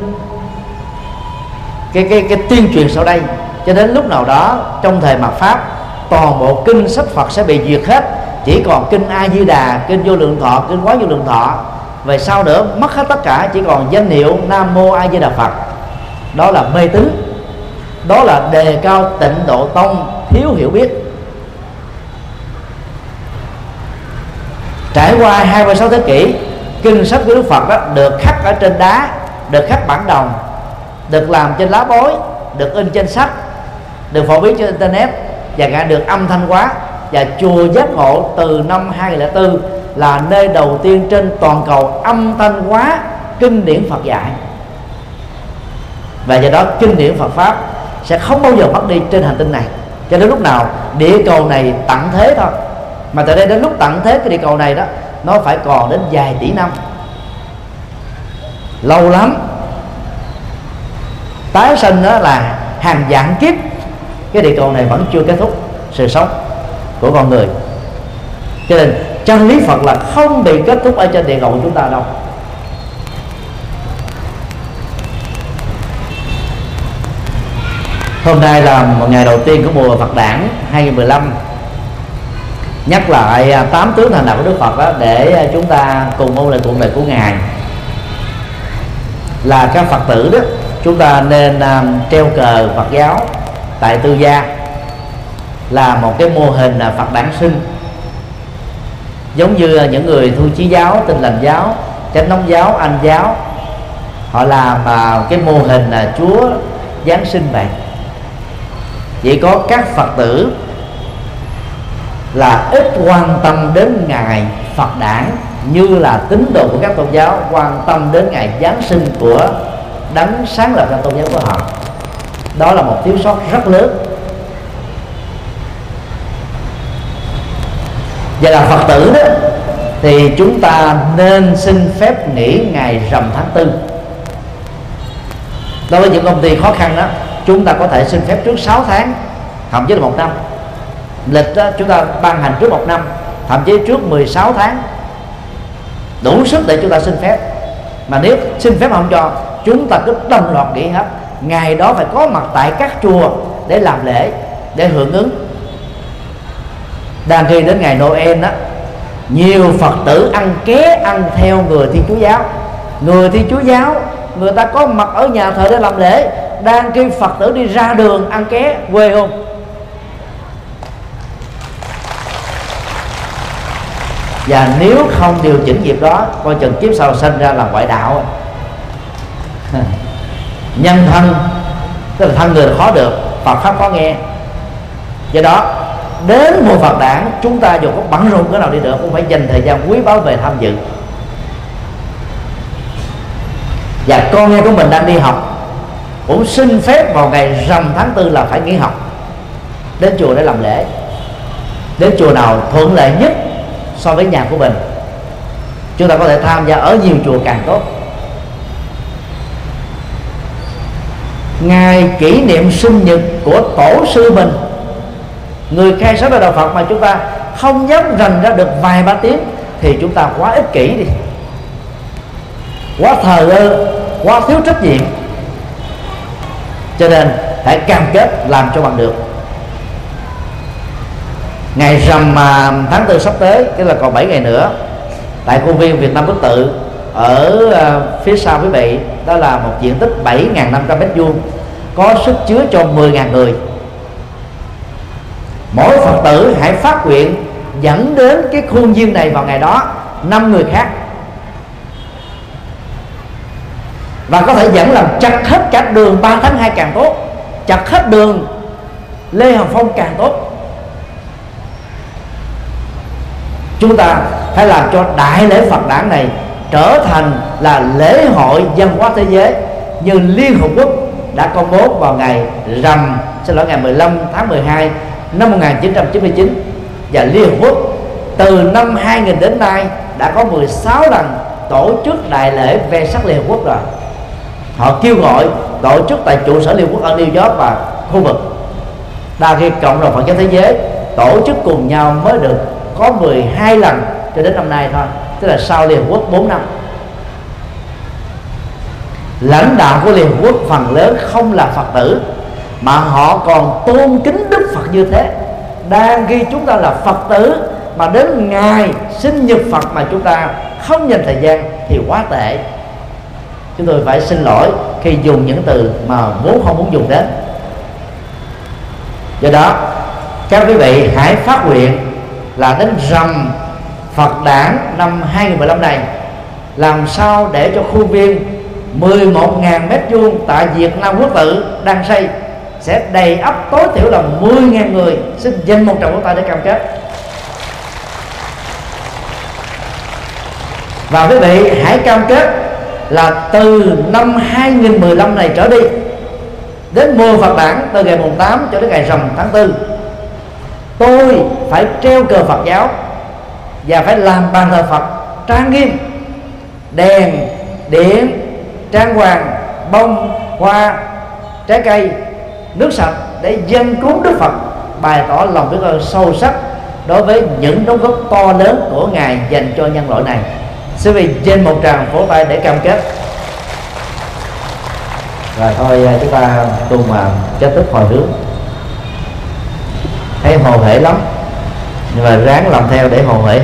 cái cái cái tuyên truyền sau đây. Cho đến lúc nào đó, trong thời mạt pháp, toàn bộ kinh sách Phật sẽ bị diệt hết. Chỉ còn kinh A Di Đà, kinh vô lượng thọ, kinh quá vô lượng thọ. Về sau nữa, mất hết tất cả, chỉ còn danh hiệu Nam mô A Di Đà Phật đó là mê tín. Đó là đề cao tịnh độ tông, thiếu hiểu biết. Trải qua 26 thế kỷ, kinh sách của Đức Phật đó được khắc ở trên đá, được khắc bản đồng, được làm trên lá bối, được in trên sách, được phổ biến trên internet và cả được âm thanh hóa và chùa giác ngộ từ năm 2004 là nơi đầu tiên trên toàn cầu âm thanh hóa kinh điển Phật dạy và do đó, kinh điển Phật pháp sẽ không bao giờ mất đi trên hành tinh này. Cho đến lúc nào, địa cầu này tận thế thôi. Mà từ đây đến lúc tận thế, cái địa cầu này đó, nó phải còn đến vài tỷ năm. Lâu lắm. Tái sinh đó là hàng vạn kiếp. Cái địa cầu này vẫn chưa kết thúc sự sống của con người. Cho nên, chân lý phật là không bị kết thúc ở trên địa cầu của chúng ta đâu. Hôm nay là một ngày đầu tiên của mùa Phật đản 2015 nhắc lại à, tám tướng thành đạo của Đức Phật đó, để à, chúng ta cùng ôn lại cuộc đời của ngài. Là các Phật tử đó chúng ta nên à, treo cờ Phật giáo tại tư gia. Là một cái mô hình là Phật đản sinh. Giống như những người thu chí giáo tinh lành giáo chánh nóng giáo anh giáo họ làm cái mô hình là Chúa giáng sinh vậy chỉ có các phật tử là ít quan tâm đến ngày phật đản như là tín đồ của các tôn giáo, quan tâm đến ngày giáng sinh của đấng sáng lập ra tôn giáo của họ. Đó là một thiếu sót rất lớn. Và là phật tử đó, thì chúng ta nên xin phép nghỉ ngày rằm tháng tư. Đối với những công ty khó khăn đó chúng ta có thể xin phép trước 6 tháng thậm chí là một năm. Lịch đó, chúng ta ban hành trước một năm thậm chí trước 16 tháng. Đủ sức để chúng ta xin phép. Mà nếu xin phép không cho chúng ta cứ đồng loạt nghỉ hết. Ngày đó phải có mặt tại các chùa để làm lễ để hưởng ứng. Đang khi đến ngày Noel đó nhiều Phật tử ăn ké ăn theo người Thiên Chúa giáo. Người Thiên Chúa giáo người ta có mặt ở nhà thờ để làm lễ đang kêu phật tử đi ra đường ăn ké, quê không? Và nếu không điều chỉnh việc đó, coi chừng kiếp sau sinh ra là ngoại đạo. Nhân thân, tức là thân người khó được, phật pháp khó nghe. Do đó, đến mùa phật đản, chúng ta dù có bận rộn cái nào đi nữa, cũng phải dành thời gian quý báu về tham dự. Và con em của mình đang đi học cũng xin phép vào ngày rằm tháng tư là phải nghỉ học. Đến chùa để làm lễ. Đến chùa nào thuận lợi nhất so với nhà của mình, chúng ta có thể tham gia ở nhiều chùa càng tốt. Ngày kỷ niệm sinh nhật của tổ sư mình, người khai sáng ra đạo Phật mà chúng ta không dám dành ra được vài ba tiếng thì chúng ta quá ích kỷ đi. Quá thờ ơ, quá thiếu trách nhiệm cho nên hãy cam kết làm cho bằng được. Ngày rằm à, tháng tư sắp tới, tức là còn 7 ngày nữa, tại công viên Việt Nam Quốc Tự, ở à, phía sau quý vị, đó là một diện tích 7.500 mét vuông, có sức chứa cho 10.000 người. Mỗi Phật tử hãy phát nguyện dẫn đến cái khuôn viên này vào ngày đó, năm người khác và có thể dẫn làm chặt hết cả đường 3 tháng 2 càng tốt, chặt hết đường Lê Hồng Phong càng tốt. Chúng ta phải làm cho đại lễ Phật đản này trở thành là lễ hội văn hóa thế giới như Liên Hợp Quốc đã công bố vào ngày rằm, xin lỗi, ngày 15 tháng 12 năm 1999 và Liên Hợp Quốc từ năm 2000 đến nay đã có 16 lần tổ chức đại lễ về sắc Liên Hợp Quốc rồi họ kêu gọi tổ chức tại trụ sở Liên Quốc ở New York và khu vực. Đa khi cộng đồng Phật giáo thế giới tổ chức cùng nhau mới được có 12 lần cho đến năm nay thôi, tức là sau Liên Hợp Quốc 4 năm. Lãnh đạo của Liên Hợp Quốc phần lớn không là Phật tử, mà họ còn tôn kính Đức Phật như thế. Đang ghi chúng ta là Phật tử mà đến ngày sinh nhật Phật mà chúng ta không dành thời gian thì quá tệ chúng tôi phải xin lỗi khi dùng những từ mà vốn không muốn dùng đến. Do đó, các quý vị hãy phát nguyện là đến rằm Phật đản năm 2015 này, làm sao để cho khu viên 11.000 mét vuông tại Việt Nam Quốc tự đang xây sẽ đầy ấp tối thiểu là 10.000 người. Xin dành một tràng pháo tay để cam kết. Và quý vị hãy cam kết là từ năm 2015 này trở đi, đến mùa Phật đản từ ngày mùng 8 cho đến ngày rằm tháng 4 tôi phải treo cờ Phật giáo và phải làm bàn thờ Phật trang nghiêm, đèn, điện, trang hoàng, bông, hoa, trái cây, nước sạch để dân cúng Đức Phật. Bày tỏ lòng biết ơn sâu sắc đối với những đóng góp to lớn của ngài dành cho nhân loại này xin vì trên một tràng vỗ tay để cam kết. Rồi thôi à, chúng ta cùng mà kết thúc hồi hướng. Thấy hồ hể lắm, nhưng mà ráng làm theo để hồ hể